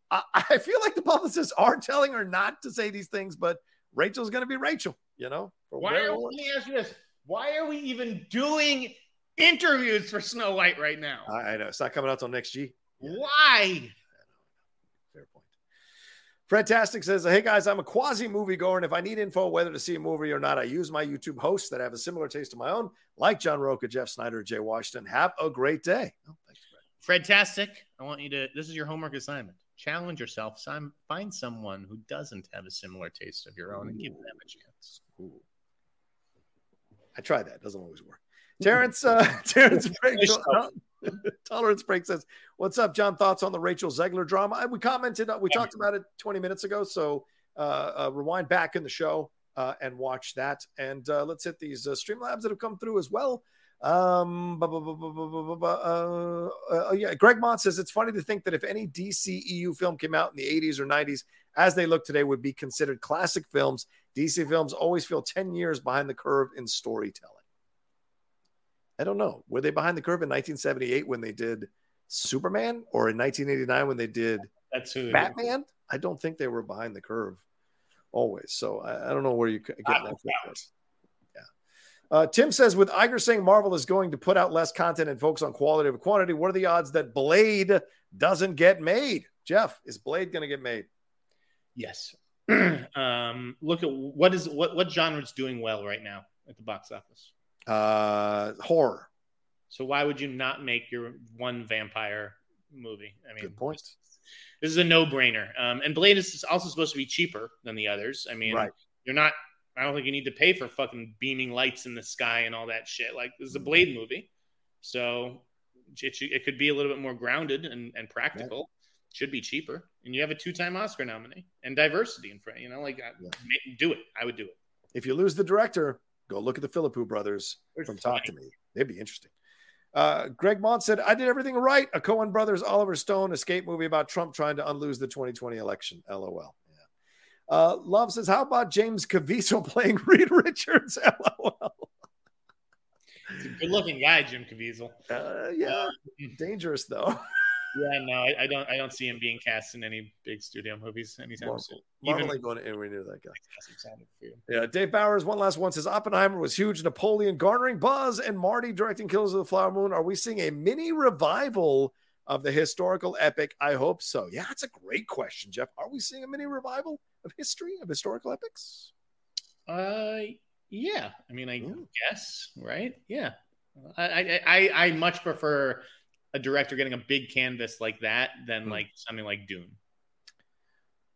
I, I feel like the publicists are telling her not to say these things, but Rachel's going to be Rachel, you know? Why are, let me ask you this. Why are we even doing interviews for Snow White right now? I I know it's not coming out till next G. Why? Fair. Fantastic says, "Hey guys, I'm a quasi moviegoer, and if I need info whether to see a movie or not, I use my YouTube hosts that have a similar taste to my own, like John Rocha, Jeff Sneider, Jay Washington. Have a great day." Oh, thanks, Fred. Fredtastic, I want you to. This is your homework assignment. Challenge yourself. Find someone who doesn't have a similar taste of your own and give them a chance. Ooh. I try that; doesn't always work. Terrence, uh, Terrence Break, Tolerance Break says, "What's up, John? Thoughts on the Rachel Zegler drama? We commented, we yeah. talked about it 20 minutes ago, so uh, uh, rewind back in the show uh, and watch that. And uh, let's hit these uh, Streamlabs that have come through as well." Um, bu- bu- bu- uh, yeah, Greg Mont says it's funny to think that if any DCEU film came out in the 80s or 90s, as they look today, would be considered classic films. DC films always feel 10 years behind the curve in storytelling. I don't know. Were they behind the curve in 1978 when they did Superman or in 1989 when they did That's who. Batman? I don't think they were behind the curve always. So I, I don't know where you get that. from. Yeah. Uh, Tim says with Iger saying Marvel is going to put out less content and focus on quality over quantity, what are the odds that Blade doesn't get made? Jeff, is Blade going to get made? Yes. um, look at what is what what genre is doing well right now at the box office. Uh, horror. So why would you not make your one vampire movie? I mean, Good point. this is a no-brainer. Um, and Blade is also supposed to be cheaper than the others. I mean, Right. you're not. I don't think you need to pay for fucking beaming lights in the sky and all that shit. Like this is a Blade movie, so it, it could be a little bit more grounded and, and practical. Should be cheaper, and you have a two-time Oscar nominee and diversity in front. You know, like uh, ma- do it. I would do it. If you lose the director, go look at the Philippou brothers There's from Talk to Me. They'd be interesting. Uh, Greg Mont said, I did everything right. A Coen Brothers Oliver Stone escape movie about Trump trying to unlose the 2020 election. LOL. Yeah. Uh, Love says, How about James Caviezel playing Reed Richards? LOL. He's a good-looking guy, Jim Caviezel. Uh, yeah. Dangerous, though. Yeah, no, I, I don't. I don't see him being cast in any big studio movies anytime Marvel, soon. Marvel ain't going anywhere near that guy. excited for you. Yeah, Dave Bowers, one last one says Oppenheimer was huge, Napoleon garnering buzz, and Marty directing Killers of the Flower Moon. Are we seeing a mini revival of the historical epic? I hope so. Yeah, that's a great question, Jeff. Are we seeing a mini revival of history of historical epics? Uh, yeah. I mean, I guess, right? Yeah. I, I, I, I much prefer a director getting a big canvas like that than Hmm. like something like Dune.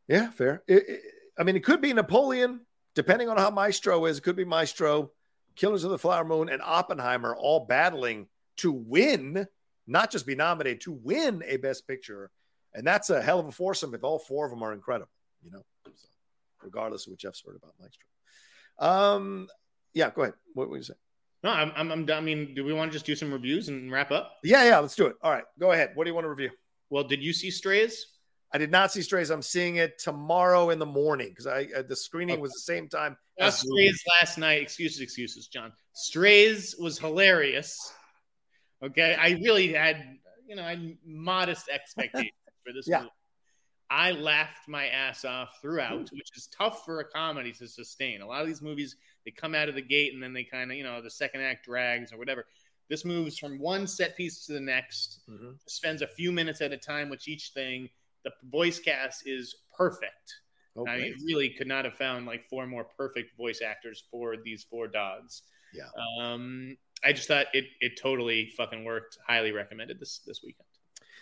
Yeah, fair. It- it- I mean, it could be Napoleon, depending on how Maestro is. It could be Maestro, Killers of the Flower Moon, and Oppenheimer all battling to win, not just be nominated, to win a Best Picture. And that's a hell of a foursome if all four of them are incredible, you know, so, regardless of what Jeff's heard about Maestro. Um, yeah, go ahead. What were you saying? No, I'm, I'm, I'm done. I mean, do we want to just do some reviews and wrap up? Yeah, yeah, let's do it. All right, go ahead. What do you want to review? Well, did you see Strays? I did not see Strays. I'm seeing it tomorrow in the morning because I uh, the screening was the same time. As Strays last night. Excuses, excuses, John. Strays was hilarious. Okay, I really had you know I had modest expectations for this Yeah. movie. I laughed my ass off throughout, which is tough for a comedy to sustain. A lot of these movies they come out of the gate and then they kind of you know the second act drags or whatever. This moves from one set piece to the next, Mm-hmm. spends a few minutes at a time with each thing. The voice cast is perfect. Oh, I great. really could not have found like four more perfect voice actors for these four dogs. Yeah. Um, I just thought it it totally fucking worked. Highly recommended this this weekend.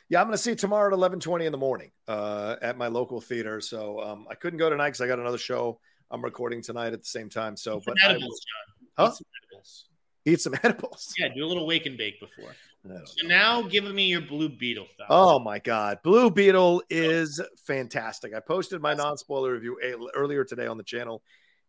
Yeah, I'm going to see it tomorrow at 11:20 in the morning uh, at my local theater. So um, I couldn't go tonight because I got another show I'm recording tonight at the same time. So, but I will John. Huh? Eat some edibles. eat some edibles. Yeah, do a little wake and bake before. So now give me your Blue Beetle. Oh my God, Blue Beetle is fantastic. I posted my non-spoiler review a- earlier today on the channel.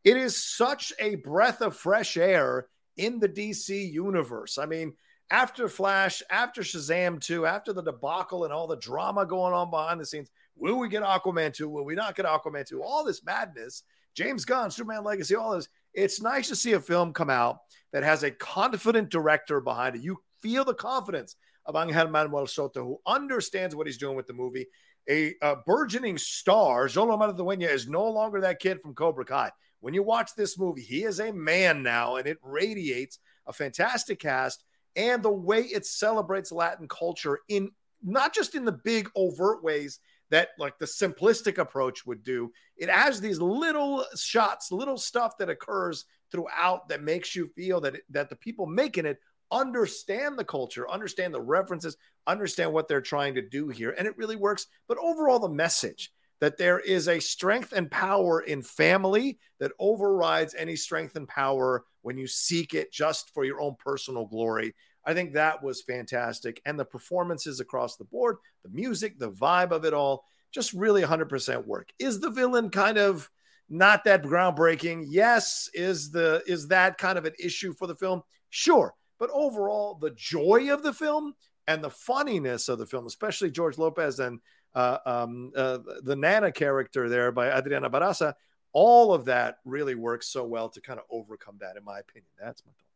It is such a breath of fresh air in the DC universe. I mean, after Flash, after Shazam 2, after the debacle and all the drama going on behind the scenes, will we get Aquaman 2? Will we not get Aquaman 2? All this madness, James Gunn, Superman Legacy, all this. It's nice to see a film come out that has a confident director behind it. You feel the confidence of Angel Manuel Soto, who understands what he's doing with the movie. A, uh burgeoning star, Jolo Dueña, is no longer that kid from Cobra Kai. When you watch this movie, he is a man now, and it radiates a fantastic cast and the way it celebrates Latin culture in not just in the big overt ways that like the simplistic approach would do. It has these little shots, little stuff that occurs throughout that makes you feel that that the people making it understand the culture, understand the references, understand what they're trying to do here, and it really works. But overall, the message that there is a strength and power in family that overrides any strength and power when you seek it just for your own personal glory. I think that was fantastic. And the performances across the board, the music, the vibe of it all, just really 100% work. Is the villain kind of not that groundbreaking. Yes, is the is that kind of an issue for the film? Sure, but overall, the joy of the film and the funniness of the film, especially George Lopez and uh, um, uh, the Nana character there by Adriana Barraza, all of that really works so well to kind of overcome that, in my opinion. That's my thoughts.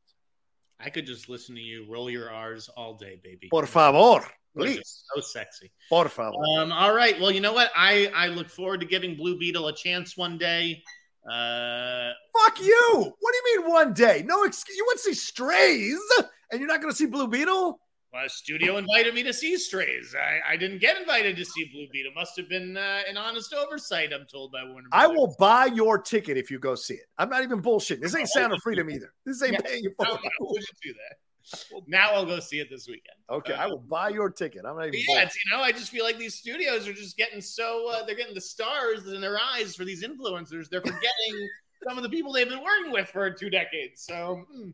I could just listen to you roll your R's all day, baby. Por favor, please. So sexy. Por favor. Um, all right. Well, you know what? I I look forward to giving Blue Beetle a chance one day. Uh, Fuck you. What do you mean one day? No excuse. You went to see Strays and you're not going to see Blue Beetle? Well, studio invited me to see Strays. I, I didn't get invited to see Blue Beetle. Must have been uh, an honest oversight. I'm told by Warner. I will buy your ticket if you go see it. I'm not even bullshitting. This ain't Sound of Freedom either. This ain't Yeah. paying you No, for no, it. we do that. Now I'll go see it this weekend. Okay, I will buy your ticket. I'm not even. Yeah, it's, you know, I just feel like these studios are just getting so uh, they're getting the stars in their eyes for these influencers. They're forgetting some of the people they've been working with for two decades. So hmm.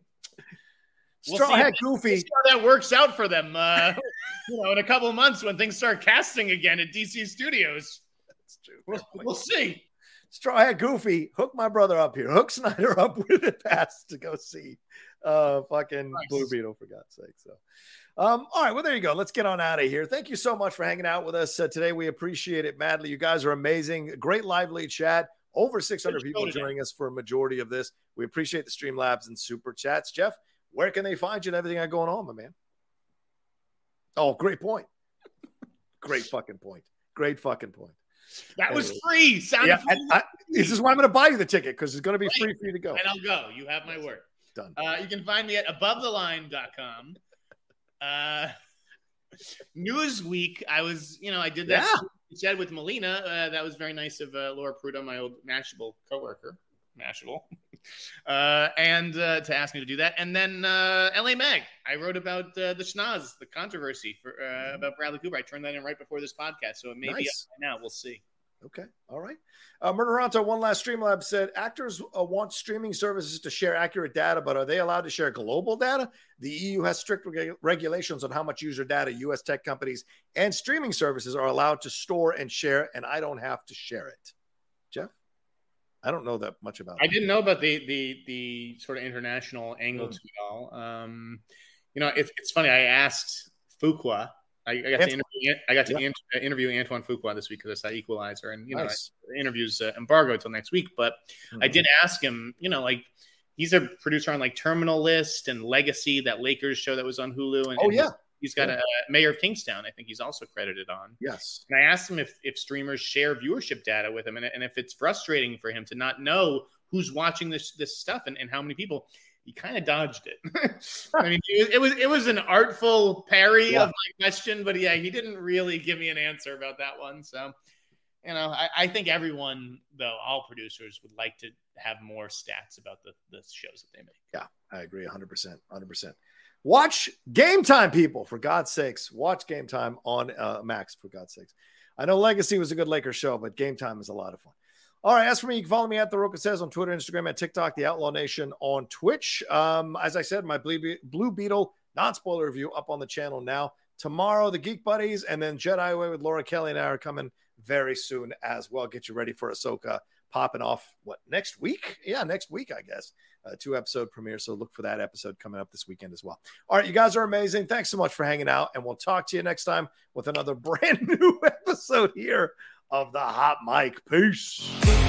We'll Straw Hat Goofy. how that works out for them. Uh, you know, in a couple months when things start casting again at DC Studios. We'll, we'll see. Straw Hat Goofy, hook my brother up here. Hook Sneider up with a pass to go see uh fucking Blue Beetle for God's sake. So um, all right, well, there you go. Let's get on out of here. Thank you so much for hanging out with us uh, today. We appreciate it madly. You guys are amazing. Great lively chat. Over 600 people joining us for a majority of this. We appreciate the Streamlabs and super chats. Jeff, where can they find you and everything got going on, my man? Oh, great point. great fucking point. Great fucking point. That was Anyway. free. Sound Yeah, and I- this is why I'm going to buy you the ticket because it's going to be free for you to go. And I'll go. You have my word. Done. Uh, you can find me at abovetheline.com. Uh, Newsweek, I was, you know, I did that chat with Malina. Uh, that was very nice of uh, Laura Prudo, my old Mashable coworker. Mashable. Uh, and uh, to ask me to do that. And then uh, LA Mag, I wrote about uh, the schnoz, the controversy for, uh, about Bradley Cooper. I turned that in right before this podcast. So it may be up Nice. by now. We'll see. Okay. All right. Uh, Murderanto, one last Streamlab said actors uh, want streaming services to share accurate data, but are they allowed to share global data? The EU has strict reg- regulations on how much user data U.S. tech companies and streaming services are allowed to store and share, and I don't have to share it. I don't know that much about. I it. didn't know about the the the sort of international angle Mm. to it all. Um, you know, it's it's funny. I asked Fuqua. I, I got to interview. I got to Yeah. in- interview Antoine Fuqua this week because I saw Equalizer, and you know, Nice. interviews uh, embargo until next week. But I Mhm. did ask him. You know, like he's a producer on like Terminal List and Legacy, that Lakers show that was on Hulu. And, Oh, and yeah. He's got Yeah. a uh, Mayor of Kingstown. I think he's also credited on. Yes. And I asked him if, if streamers share viewership data with him and, and if it's frustrating for him to not know who's watching this this stuff and, and how many people. He kind of dodged it. I mean, it was, it was an artful parry Yeah. of my question, but yeah, he didn't really give me an answer about that one. So, you know, I, I think everyone, though, all producers would like to have more stats about the, the shows that they make. Yeah, I agree 100%. 100%. Watch Game Time, people, for God's sakes. Watch Game Time on uh, Max, for God's sakes. I know Legacy was a good Lakers show, but Game Time is a lot of fun. All right, as for me, you can follow me at The Rocha Says on Twitter, Instagram, and TikTok, The Outlaw Nation on Twitch. Um, as I said, my Blue Beetle non spoiler review up on the channel now. Tomorrow, the Geek Buddies, and then Jedi Way with Laura Kelly and I are coming very soon as well. Get you ready for Ahsoka popping off, what, next week? Yeah, next week, I guess. Uh, two episode premiere. So look for that episode coming up this weekend as well. All right, you guys are amazing. Thanks so much for hanging out, and we'll talk to you next time with another brand new episode here of the Hot Mic. Peace.